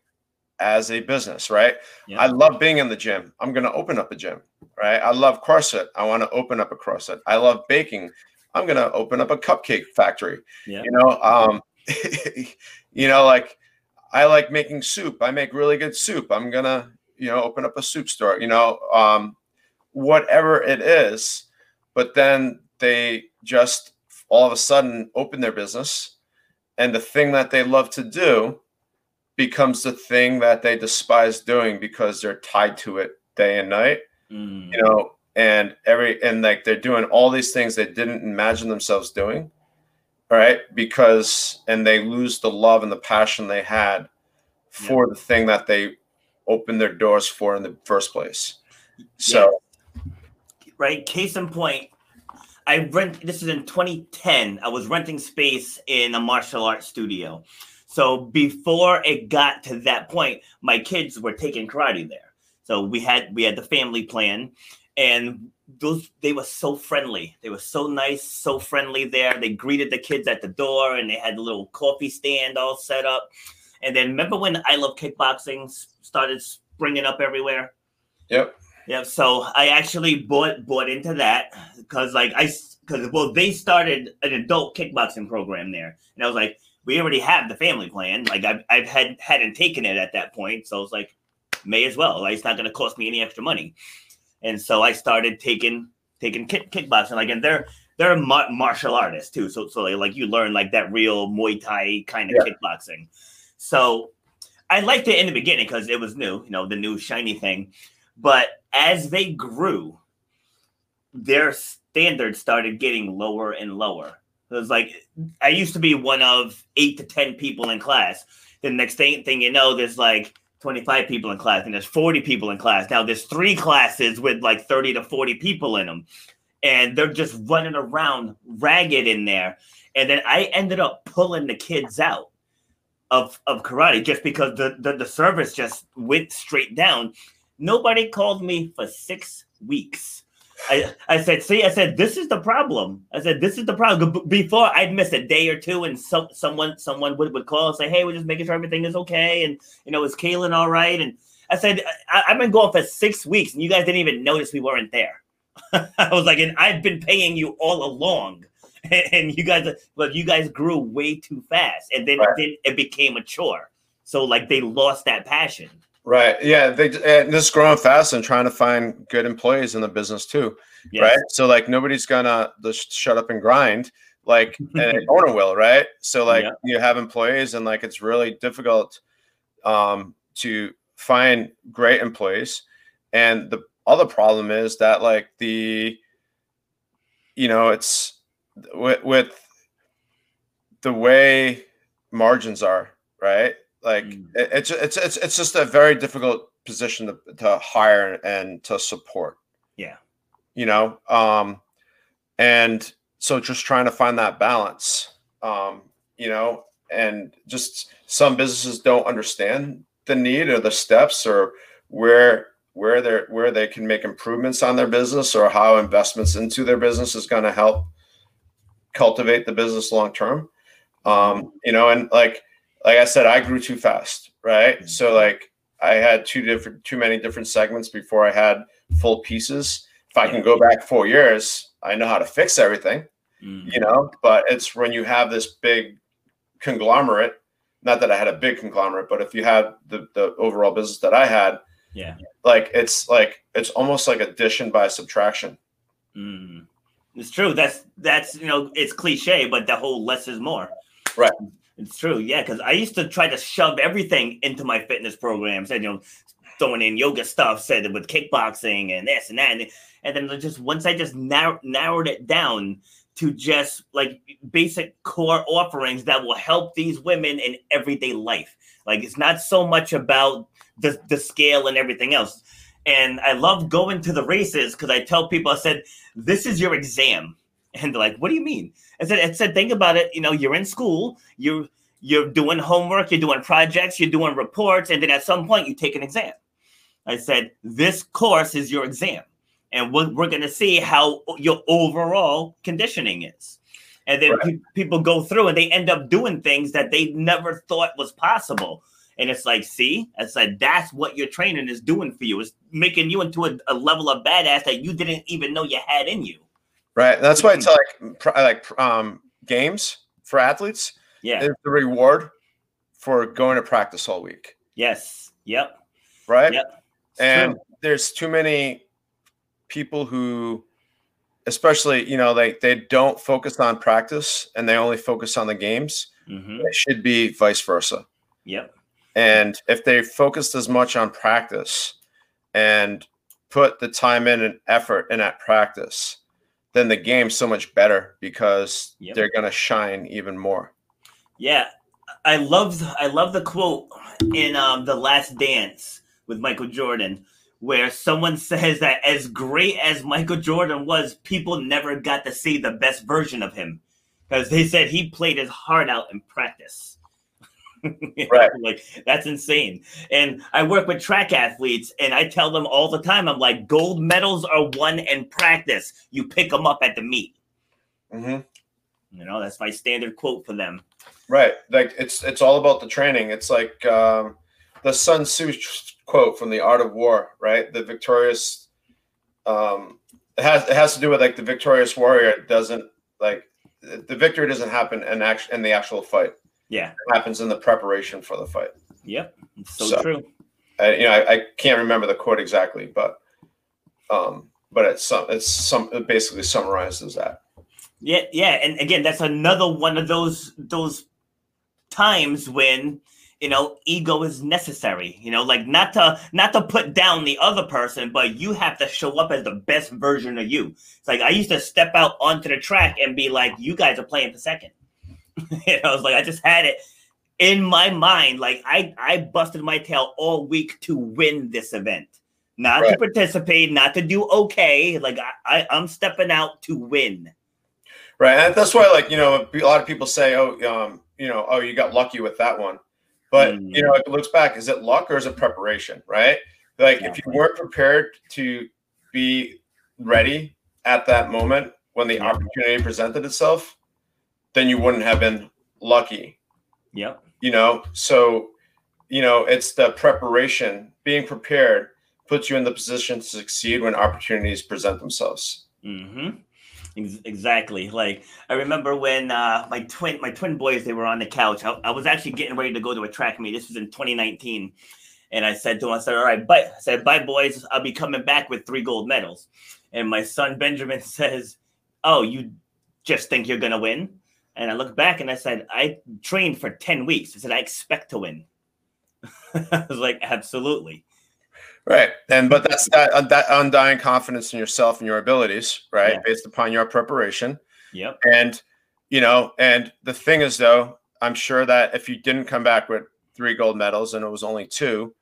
as a business, right? Yeah. I love being in the gym. I'm going to open up a gym, right? I love CrossFit. I want to open up a CrossFit. I love baking. I'm going to open up a cupcake factory. Yeah. You know, um, [LAUGHS] you know, like I like making soup. I make really good soup. I'm going to, you know, open up a soup store, you know, um, whatever it is. But then they just all of a sudden open their business and the thing that they love to do becomes the thing that they despise doing because they're tied to it day and night Mm. you know and every and like they're doing all these things they didn't imagine themselves doing right because and they lose the love and the passion they had for the thing that they opened their doors for in the first place so right? Case in point, I rent. This is in 2010. I was renting space in a martial arts studio. So before it got to that point, my kids were taking karate there. So we had we had the family plan, and those they were so friendly. They were so nice, so friendly there. They greeted the kids at the door, and they had a little coffee stand all set up. And then remember when I Love Kickboxing started springing up everywhere? yep Yep. so I actually bought bought into that because like I because well they started an adult kickboxing program there, and I was like, we already have the family plan. Like I've I've had hadn't taken it at that point, so I was like, may as well. Like it's not going to cost me any extra money, and so I started taking taking kick, kickboxing. Like and they're they're mar- martial artists too, so so like, like you learn like that real Muay Thai kind of Yeah. kickboxing. So I liked it in the beginning because it was new, you know, the new shiny thing. But as they grew, their standards started getting lower and lower. It was like I used to be one of eight to ten people in class. The next thing, thing you know, there's like 25 people in class, and there's 40 people in class. Now there's three classes with like 30 to 40 people in them, and they're just running around ragged in there. And then I ended up pulling the kids out of of karate just because the, the the service just went straight down. Nobody called me for six weeks. I, I said, see, I said, this is the problem. I said, this is the problem. Before I'd miss a day or two, and some someone someone would, would call and say, hey, we're just making sure everything is okay, and you know, is Kaylin all right? And I said, I, I've been going for six weeks, and you guys didn't even notice we weren't there. [LAUGHS] I was like, and I've been paying you all along, [LAUGHS] and you guys, but you guys grew way too fast, and then Right. then it became a chore. So like they lost that passion. Right yeah they and just growing fast and trying to find good employees in the business too Yes. right? So like nobody's gonna just shut up and grind like [LAUGHS] an owner will, right? So like Yeah. you have employees and like it's really difficult um, to find great employees. And the other problem is that like the you know it's with, with the way margins are, right? Like Mm. it- it's it's it's it's just a very difficult position to, to hire and to support Yeah. you know um and so just trying to find that balance um you know and just some businesses don't understand the need or the steps or where where they're where they can make improvements on their business or how investments into their business is going to help cultivate the business long term um you know and like like i said i grew too fast right so like i had two different too many different segments before i had full pieces if I can go back four years, I know how to fix everything, Mm. you know. But it's when you have this big conglomerate, not that I had a big conglomerate, but if you had the, the overall business that I had, Yeah. like it's like it's almost like addition by subtraction. Mm. It's true. That's that's you know it's cliche, but the whole less is more. Right. It's true. Yeah, because I used to try to shove everything into my fitness programs, and you know, throwing in yoga stuff, said with kickboxing and this and that, and, then just once I just narrow, narrowed it down to just like basic core offerings that will help these women in everyday life. Like it's not so much about the the scale and everything else. And I love going to the races because I tell people, I said, this is your exam. And they're like, what do you mean? I said, I said, think about it. You know, you're in school, you're you're doing homework, you're doing projects, you're doing reports, and then at some point you take an exam. I said, this course is your exam. And we're, we're going to see how your overall conditioning is. And then Right. pe- people go through and they end up doing things that they never thought was possible. And it's like, see, it's like that's what your training is doing for you. It's making you into a, a level of badass that you didn't even know you had in you. Right. That's why it's like like um, games for athletes Yeah. is the reward for going to practice all week. yes. Yep. Right. Yep. It's and true. there's too many people who especially you know they they don't focus on practice and they only focus on the games Mhm. it should be vice versa Yep. and if they focused as much on practice and put the time in and effort in that practice then the game's so much better because Yep. they're to shine even more Yeah, I love I love the quote in um, the Last Dance with Michael Jordan, where someone says that as great as Michael Jordan was, people never got to see the best version of him because they said he played his heart out in practice. [LAUGHS] Right. Like that's insane. And I work with track athletes, and I tell them all the time, I'm like, gold medals are won in practice. You pick them up at the meet. hmm You know, that's my standard quote for them. Right. Like it's it's all about the training. It's like um, the Sun Tzu quote from the Art of War, right? The victorious um it has it has to do with like the victorious warrior doesn't like the victory doesn't happen in act in the actual fight. Yeah. It happens in the preparation for the fight. Yep. So, So- true. I, you know, I, I can't remember the quote exactly, but um but it's some it's some it basically summarizes that. Yeah, yeah, and again, that's another one of those those times when you know ego is necessary. You know, like not to not to put down the other person, but you have to show up as the best version of you. It's like I used to step out onto the track and be like, "You guys are playing for second. [LAUGHS] know, I was like, I just had it in my mind, like I I busted my tail all week to win this event. Not to participate, not to do okay. Like I, I, I'm stepping out to win. Right. And that's why, like, you know, a lot of people say, oh, um, you know, oh, you got lucky with that one. But, Mm. you know, it looks back, is it luck or is it preparation? Right. Like, if you Exactly. weren't prepared to be ready at that moment when the Yeah. opportunity presented itself, then you wouldn't have been lucky, Yep. you know? So, you know, it's the preparation, being prepared puts you in the position to succeed when opportunities present themselves. Mm-hmm. Ex- exactly. Like I remember when uh, my twin my twin boys they were on the couch. I, I was actually getting ready to go to a track meet. This was in 2019, and I said to them, I said, "All right, bye." I said, "Bye, boys. I'll be coming back with three gold medals." And my son Benjamin [LAUGHS] says, "Oh, you just think you're gonna win?" And I look back and I said, "I trained for 10 weeks." I said, "I expect to win." [LAUGHS] I was like, "Absolutely." Right. And but that's that uh, that undying confidence in yourself and your abilities, right? Yeah. Based upon your preparation. Yep. And you know, and the thing is though, I'm sure that if you didn't come back with three gold medals and it was only two,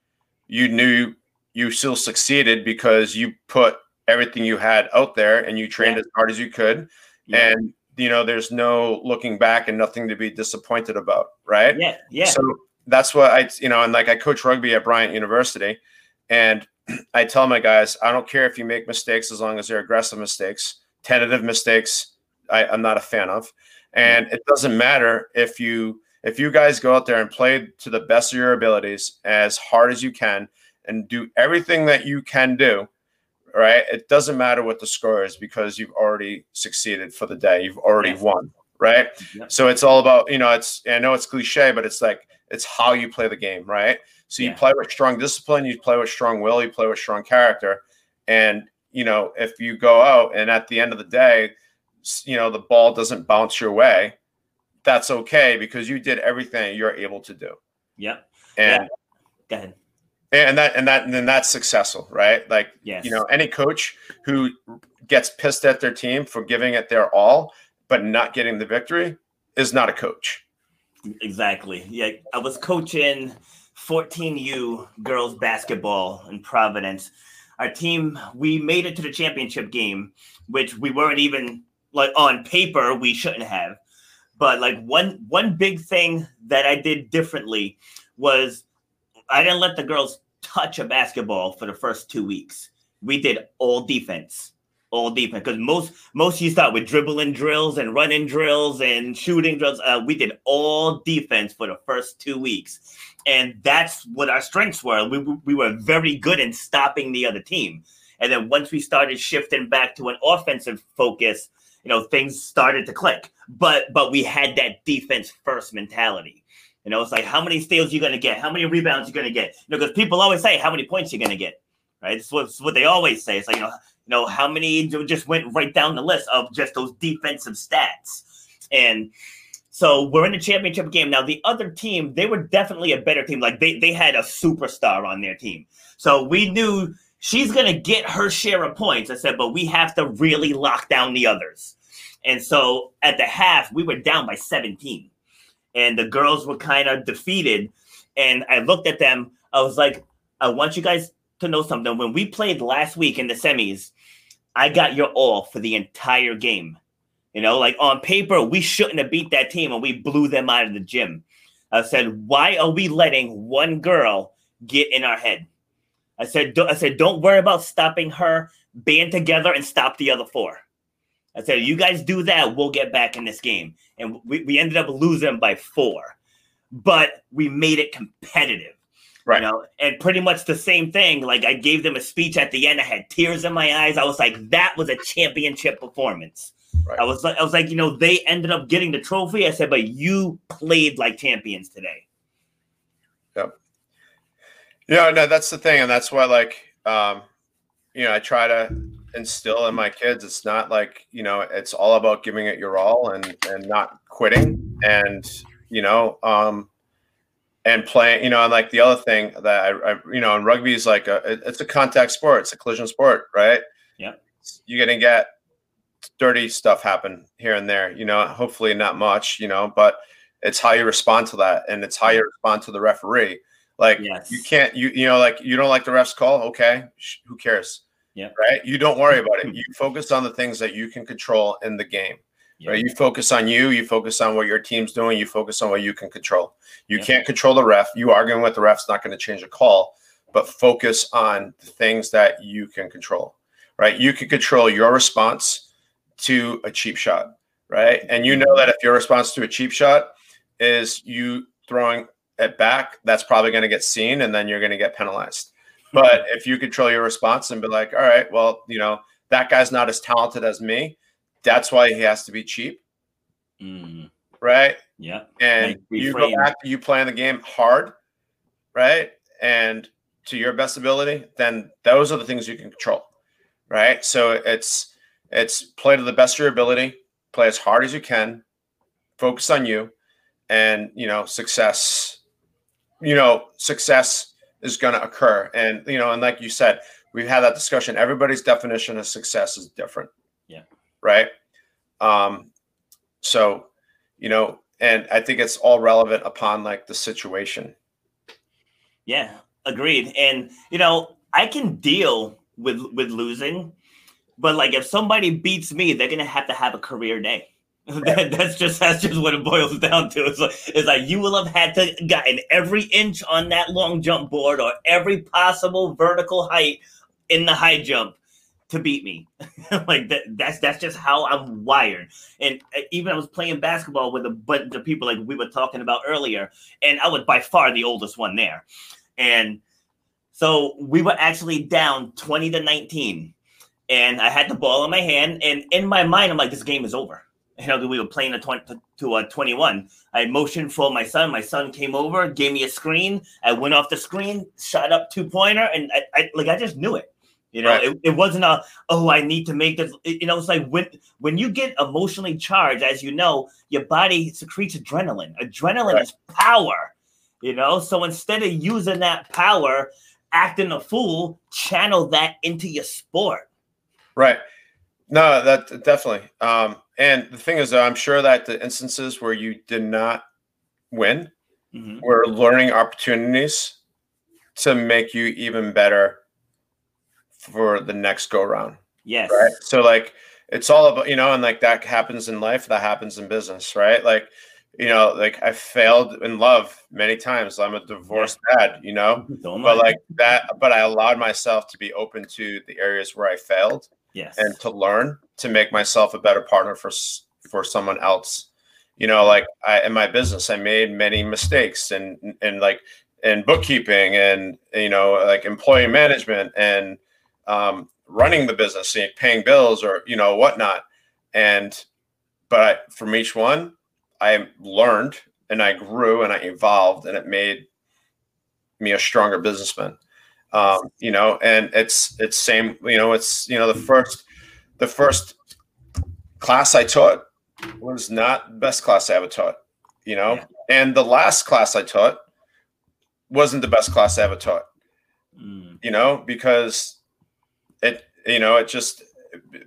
you knew you still succeeded because you put everything you had out there and you trained Yeah. as hard as you could. Yeah. And you know, there's no looking back and nothing to be disappointed about, right? yeah. Yeah. So that's what I, you know, and like I coach rugby at Bryant University, and [CLEARS THROAT] I tell my guys, I don't care if you make mistakes as long as they're aggressive mistakes, tentative mistakes. I, I'm not a fan of, mm-hmm. and it doesn't matter if you if you guys go out there and play to the best of your abilities as hard as you can and do everything that you can do. Right, it doesn't matter what the score is because you've already succeeded for the day. You've already Yes. won. Right. Yep. So it's all about, you know, it's I know it's cliche, but it's like it's how you play the game, right? So you Yeah. play with strong discipline, you play with strong will, you play with strong character. And you know, if you go out and at the end of the day, you know the ball doesn't bounce your way, that's okay because you did everything you're able to do. Yep. And Yeah. Go ahead. And that and that and then that's successful, right? Like Yes. you know, any coach who gets pissed at their team for giving it their all but not getting the victory is not a coach. Exactly. Yeah, I was coaching 14U girls basketball in Providence. Our team, we made it to the championship game, which we weren't even like on paper we shouldn't have. But like one one big thing that I did differently was I didn't let the girls touch a basketball for the first two weeks. We did all defense all defense because most most you start with dribbling drills and running drills and shooting drills. Uh, we did all defense for the first two weeks, and that's what our strengths were. We we were very good in stopping the other team, and then once we started shifting back to an offensive focus, you know things started to click. But but we had that defense first mentality. You know, it's like how many steals you're gonna get, how many rebounds you're gonna get. You know, because people always say how many points you're gonna get. Right, it's what, it's what they always say. It's like you know, you know how many just went right down the list of just those defensive stats. And so we're in the championship game. Now the other team they were definitely a better team. Like they, they had a superstar on their team. So we knew she's to get her share of points. I said but we have to really lock down the others. And so at the half we were down by 17 and the girls were kind of defeated and i looked at them i was like i want you guys to know something. When we played last week in the semis, I got your all for the entire game. You know, like on paper, we shouldn't have beat that team and we blew them out of the gym. I said, why are we letting one girl get in our head? I said, I said, don't worry about stopping her. Band together and stop the other four. I said, you guys do that, we'll get back in this game. And we, we ended up losing by four, but we made it competitive. Right. You know, and pretty much the same thing. Like I gave them a speech at the end. I had tears in my eyes. I was like, that was a championship performance. Right. I was like, I was like, you know, they ended up getting the trophy. I said, but you played like champions today. Yep. Yeah, no, that's the thing, and that's why, like, um, you know, I try to instill in my kids. It's not like you know, it's all about giving it your all and and not quitting, and you know, um, and playing. You know, and like the other thing that I, I you know, and rugby is like a it- it's a contact sport. It's a collision sport, right? Yeah. You're gonna get dirty stuff happen here and there. You know, hopefully not much. You know, but it's how you respond to that, and it's how you respond to the referee. Like Yes. you can't, you you know, like you don't like the ref's call. Okay, sh- who cares? Yeah. Right. You don't worry about it. [LAUGHS] You focus on the things that you can control in the game. Yeah. Right. You focus on you. You focus on what your team's doing. You focus on what you can control. You Yeah. can't control the ref. You arguing with the ref's not going to change a call. But focus on the things that you can control. Right. You can control your response to a cheap shot. Right. And you know that if your response to a cheap shot is you throwing it back, that's probably going to get seen, and then you're going to get penalized. But if you control your response and be like, all right, well, you know, that guy's not as talented as me. That's why he has to be cheap, Mm, right? yeah. And you go back you playing the game hard, right? And to your best ability, then those are the things you can control, right? So it's it's play to the best of your ability, play as hard as you can, focus on you, and you know success. You know success is going to occur, and you know, and like you said, we've had that discussion. Everybody's definition of success is different. Yeah. Right. Um. So, you know, and I think it's all relevant upon like the situation. Yeah, agreed. And you know, I can deal with with losing, but like if somebody beats me, they're gonna have to have a career day. [LAUGHS] That- that's just that's just what it boils down to. It's like it's like you will have had to gotten every inch on that long jump board or every possible vertical height in the high jump to beat me. [LAUGHS] like that that's that's just how I'm wired. And uh, even I was playing basketball with a bunch of people like we were talking about earlier, and I was by far the oldest one there. And so we were actually down 20 to 19. And I had the ball in my hand. And in my mind, I'm like, this game is over. You know, we were playing a 20 to, a 21. I motioned for my son. My son came over, gave me a screen. I went off the screen, shot up two pointer, and I, I like I just knew it. You know, Right. it, it wasn't a oh I need to make this. it- you know, it's like when when you get emotionally charged, as you know, your body secretes adrenaline. Adrenaline Right. is power. You know, so instead of using that power, acting a fool, channel that into your sport. Right. No, that definitely. Um, and the thing is, though, I'm sure that the instances where you did not win Mhm. were learning opportunities to make you even better for the next go round. Yes. Right. So, like, it's all about, you know, and like that happens in life, that happens in business, right? Like, you know, like I failed in love many times. I'm a divorced dad, you know, [LAUGHS] Don't but mind. like that, but I allowed myself to be open to the areas where I failed yes. and to learn to make myself a better partner for for someone else. You know like i in my business i made many mistakes and and like in bookkeeping and you know like employee management and um, running the business and paying bills or you know whatnot. And but I, from each one i learned and i grew and i evolved and it made me a stronger businessman um, you know and it's it's same you know it's you know the first the first class I taught was not the best class I ever taught, you know, Yeah. and the last class I taught wasn't the best class I ever taught, Mm, you know, because it, you know, it just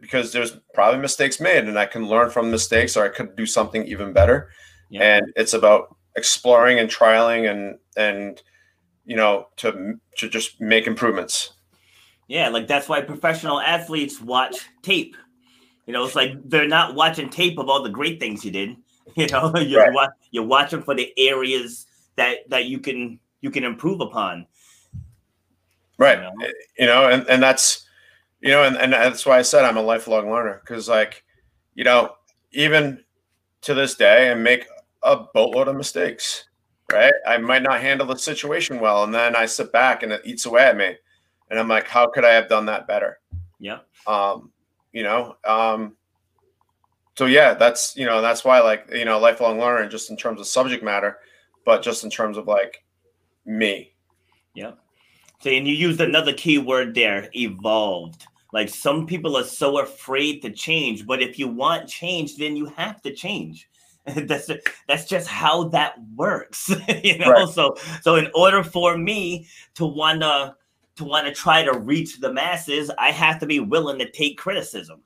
because there's probably mistakes made and I can learn from mistakes or I could do something even better. Yeah. And it's about exploring and trialing and, and, you know, to, to just make improvements. Yeah, like that's why professional athletes watch tape. You know, it's like they're not watching tape of all the great things you did. [LAUGHS] You know, [LAUGHS] you're Right. wa- you're watching for the areas that that you can you can improve upon. Right. You know? Eh, you know and, and that's you know and, and that's why i said i'm a lifelong learner because like you know even to this day i make a boatload of mistakes right i might not handle the situation well and then i sit back and it eats away at me and i'm like how could i have done that better Yeah. um you know um so yeah that's you know that's why like you know lifelong learning just in terms of subject matter but just in terms of like me Yeah. So, and you used another key word there, evolved. Like some people are so afraid to change, but if you want change, then you have to change. [LAUGHS] that's that's just how that works, [LAUGHS] you know. Right. So, so in order for me to wanna to wanna try to reach the masses, I have to be willing to take criticism.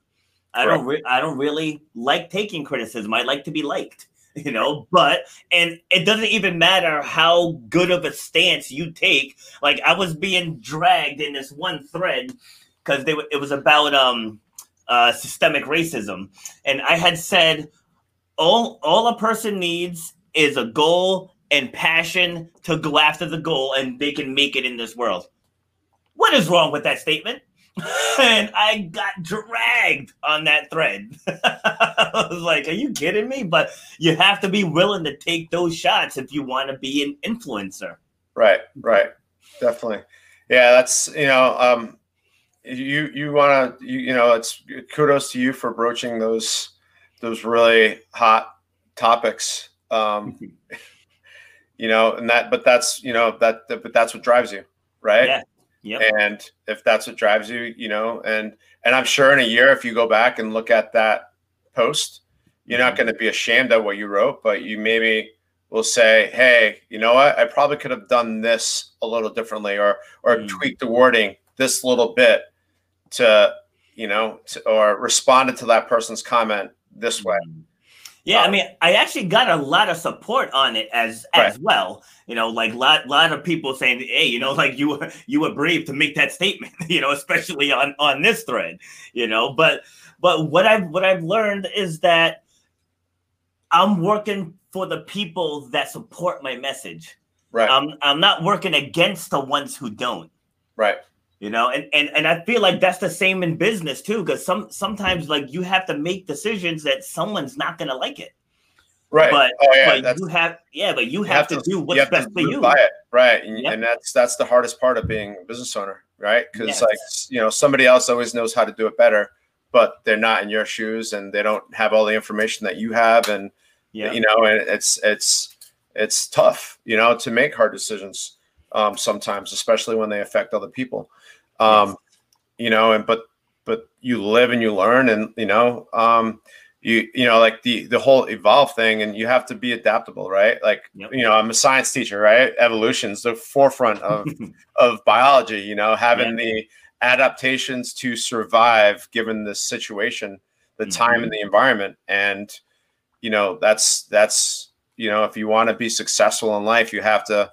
I don't re- I don't really like taking criticism. I like to be liked [LAUGHS] you know but and it doesn't even matter how good of a stance you take like i was being dragged in this one thread because they it was about um uh systemic racism and i had said all all a person needs is a goal and passion to go after the goal and they can make it in this world what is wrong with that statement [LAUGHS] and I got dragged on that thread. [LAUGHS] I was like, "Are you kidding me?" But you have to be willing to take those shots if you want to be an influencer. Right, right, definitely. Yeah, that's you know, um, you you want to you, you know, it's kudos to you for broaching those those really hot topics. Um, [LAUGHS] you know, and that, but that's you know that, that but that's what drives you, right? Yeah. Yep. And if that's what drives you, you know, and and I'm sure in a year, if you go back and look at that post, you're not going to be ashamed of what you wrote, but you maybe will say, "Hey, you know what? I probably could have done this a little differently, or or Mm. tweaked the wording this little bit to, you know, to, or responded to that person's comment this way." Yeah, I Um, mean, I actually got a lot of support on it as as well. You know, like lot lot of people saying, "Hey, you know, [LAUGHS] like you were you were brave to make that statement." [LAUGHS] You know, especially on on this thread. You know, but but what I've what I've learned is that I'm working for the people that support my message. Right, I'm I'm not working against the ones who don't right, you know and and, and i feel like that's the same in business too because some sometimes like you have to make decisions that someone's not going to like it right. but oh yeah, but you have yeah but you you have, to, do what's best for you right? And, Yep. and that's that's the hardest part of being a business owner, right? Because Yes. like you know, somebody else always knows how to do it better, but they're not in your shoes, and they don't have all the information that you have, and yeah you know, and it's it's it's tough, you know, to make hard decisions um, sometimes, especially when they affect other people. Um, you know, and but but you live and you learn, and you know, um, you you know, like the the whole evolve thing, and you have to be adaptable, right? Like Yep. you know, I'm a science teacher, right? Evolution's the forefront of [LAUGHS] of biology. You know, having the adaptations to survive given the situation, the time, and the environment, and you know, that's that's you know, if you want to be successful in life, you have to,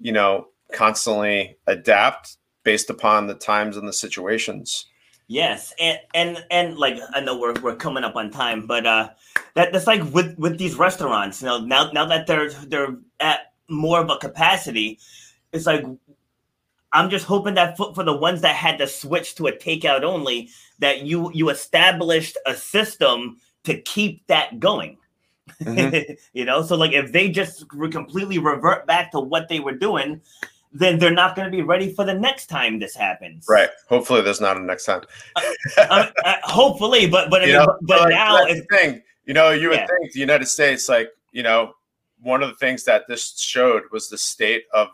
you know, constantly adapt based upon the times and the situations. Yes, and and and like I know we're we're coming up on time, but uh, that that's like with with these restaurants. You know, now now that they're they're at more of a capacity, it's like I'm just hoping that for, for the ones that had to switch to a takeout only, that you you established a system to keep that going. [LAUGHS] you know, so like if they just completely revert back to what they were doing, then they're not going to be ready for the next time this happens. Right. Hopefully, there's not a next time. uh, uh, hopefully, but but I You mean, know, but, but like, now if, thing. You know, you would Yeah. think the United States, like you know, one of the things that this showed was the state of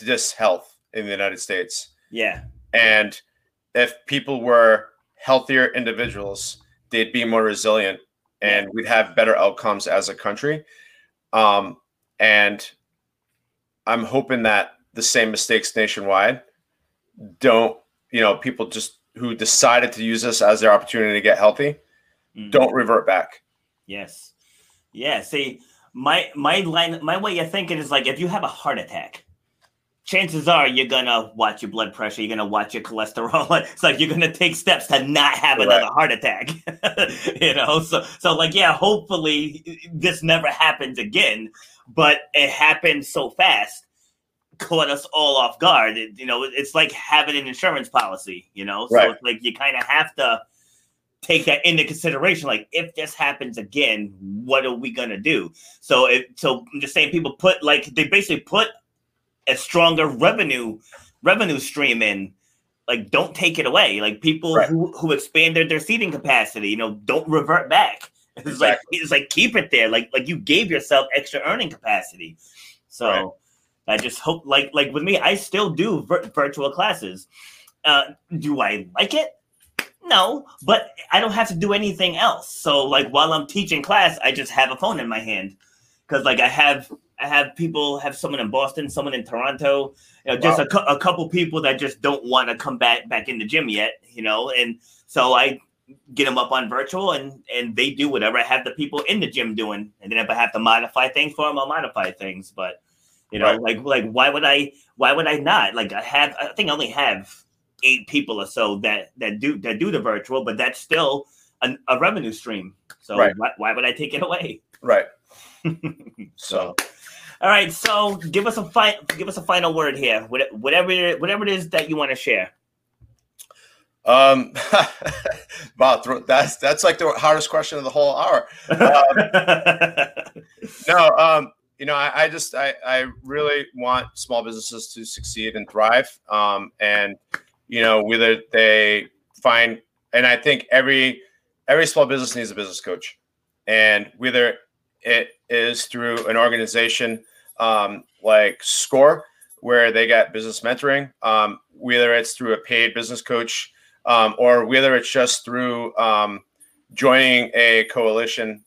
this health in the United States. yeah, And if people were healthier individuals, they'd be more resilient and we'd have better outcomes as a country. Um, and I'm hoping that the same mistakes nationwide don't, you know, people just who decided to use this as their opportunity to get healthy Mm. don't revert back. yes, yeah. See, my my line, my way of thinking is like if you have a heart attack. Chances are you're gonna watch your blood pressure, you're gonna watch your cholesterol. [LAUGHS] It's like you're gonna take steps to not have another heart attack. [LAUGHS] you know, so so like yeah, hopefully this never happens again, but it happened so fast, caught us all off guard. It- you know, it's like having an insurance policy. You know, so Right. it's like you kind of have to take that into consideration. Like, if this happens again, what are we gonna do? So, it, so I'm just saying, people put like they basically put a stronger revenue revenue stream in. Like, don't take it away. Like people Right. who who expanded their seating capacity, you know, don't revert back. It's like it's like keep it there. Like like you gave yourself extra earning capacity. So. Right. I just hope, like, like with me, I still do vir- virtual classes. Uh, do I like it? No, but I don't have to do anything else. So, like, while I'm teaching class, I just have a phone in my hand because, like, I have I have people have someone in Boston, someone in Toronto, you know, just Wow. a, cou- a couple people that just don't want to come back back in the gym yet, you know, and so I get them up on virtual and and they do whatever I have the people in the gym doing, and then if I have to modify things for them, I'll modify things, but. You know, Right. like like why would I why would I not? Like I have I think I only have eight people or so that that do that do the virtual, but that's still an, a revenue stream. So Right. why, why would I take it away? Right. [LAUGHS] So, all right. So give us a fi- give us a final word here. Whatever whatever it is that you want to share. Um, [LAUGHS] wow, that's that's like the hardest question of the whole hour. [LAUGHS] Um, no, um, you know, I, I just I, I really want small businesses to succeed and thrive. Um, and you know, whether they find and I think every every small business needs a business coach. And whether it is through an organization um, like SCORE, where they get business mentoring, um, whether it's through a paid business coach, um, or whether it's just through um, joining a coalition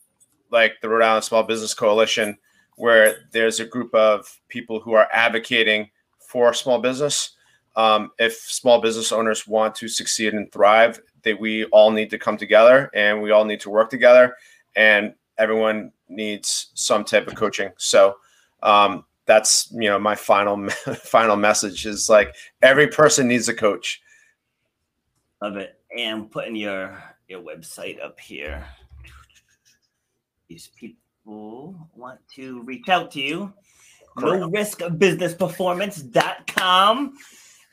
like the Rhode Island Small Business Coalition, where there's a group of people who are advocating for small business. Um, if small business owners want to succeed and thrive, that we all need to come together and we all need to work together, and everyone needs some type of coaching. So um, that's you know my final [LAUGHS] final message is like every person needs a coach. Love it. And putting your your website up here. These people want to reach out to you. Norris business performance.com.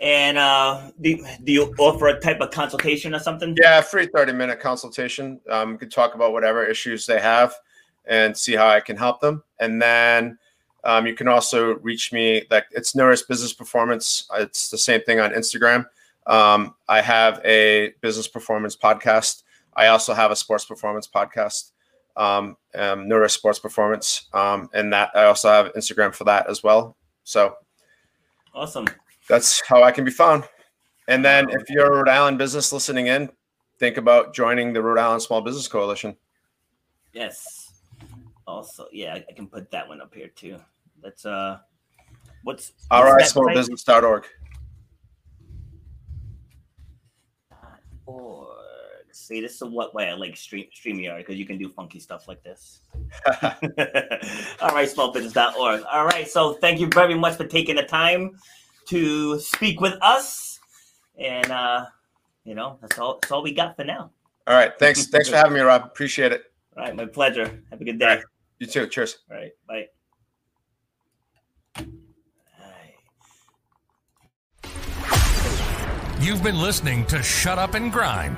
And uh, do, do you offer a type of consultation or something? Yeah, free 30 minute consultation. Um, we could talk about whatever issues they have and see how I can help them. And then um, you can also reach me. Like it's Norris Business Performance. It's the same thing on Instagram. Um, I have a business performance podcast. I also have a sports performance podcast, um, um, Norris Sports Performance, um, and that I also have Instagram for that as well. So Awesome. that's how I can be found. And then if you're a Rhode Island business listening in, think about joining the Rhode Island Small Business Coalition. Yes. Also, yeah, I, can put that one up here too. That's uh, what's what's right, that site? smallbusiness.org. Org. See, this is what way I like stream StreamYard because you can do funky stuff like this. [LAUGHS] [LAUGHS] All right, smallbusiness.org. All right, so thank you very much for taking the time to speak with us, and uh, you know that's all. That's all we got for now. All right. Thanks. [LAUGHS] Thanks for having me, Rob. Appreciate it. All right, my pleasure. Have a good day. All right. You too. Cheers. All right, bye. You've been listening to Shut Up and Grind.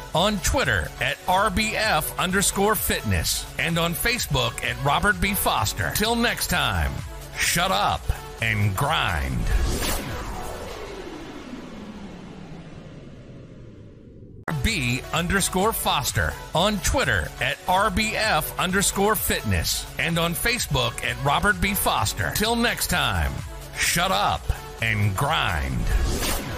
on Twitter at rbf underscore fitness, and on Facebook at Robert B. Foster. Till next time, shut up and grind. B underscore Foster on Twitter at RBF underscore fitness and on Facebook at Robert B. Foster. Till next time, shut up and grind.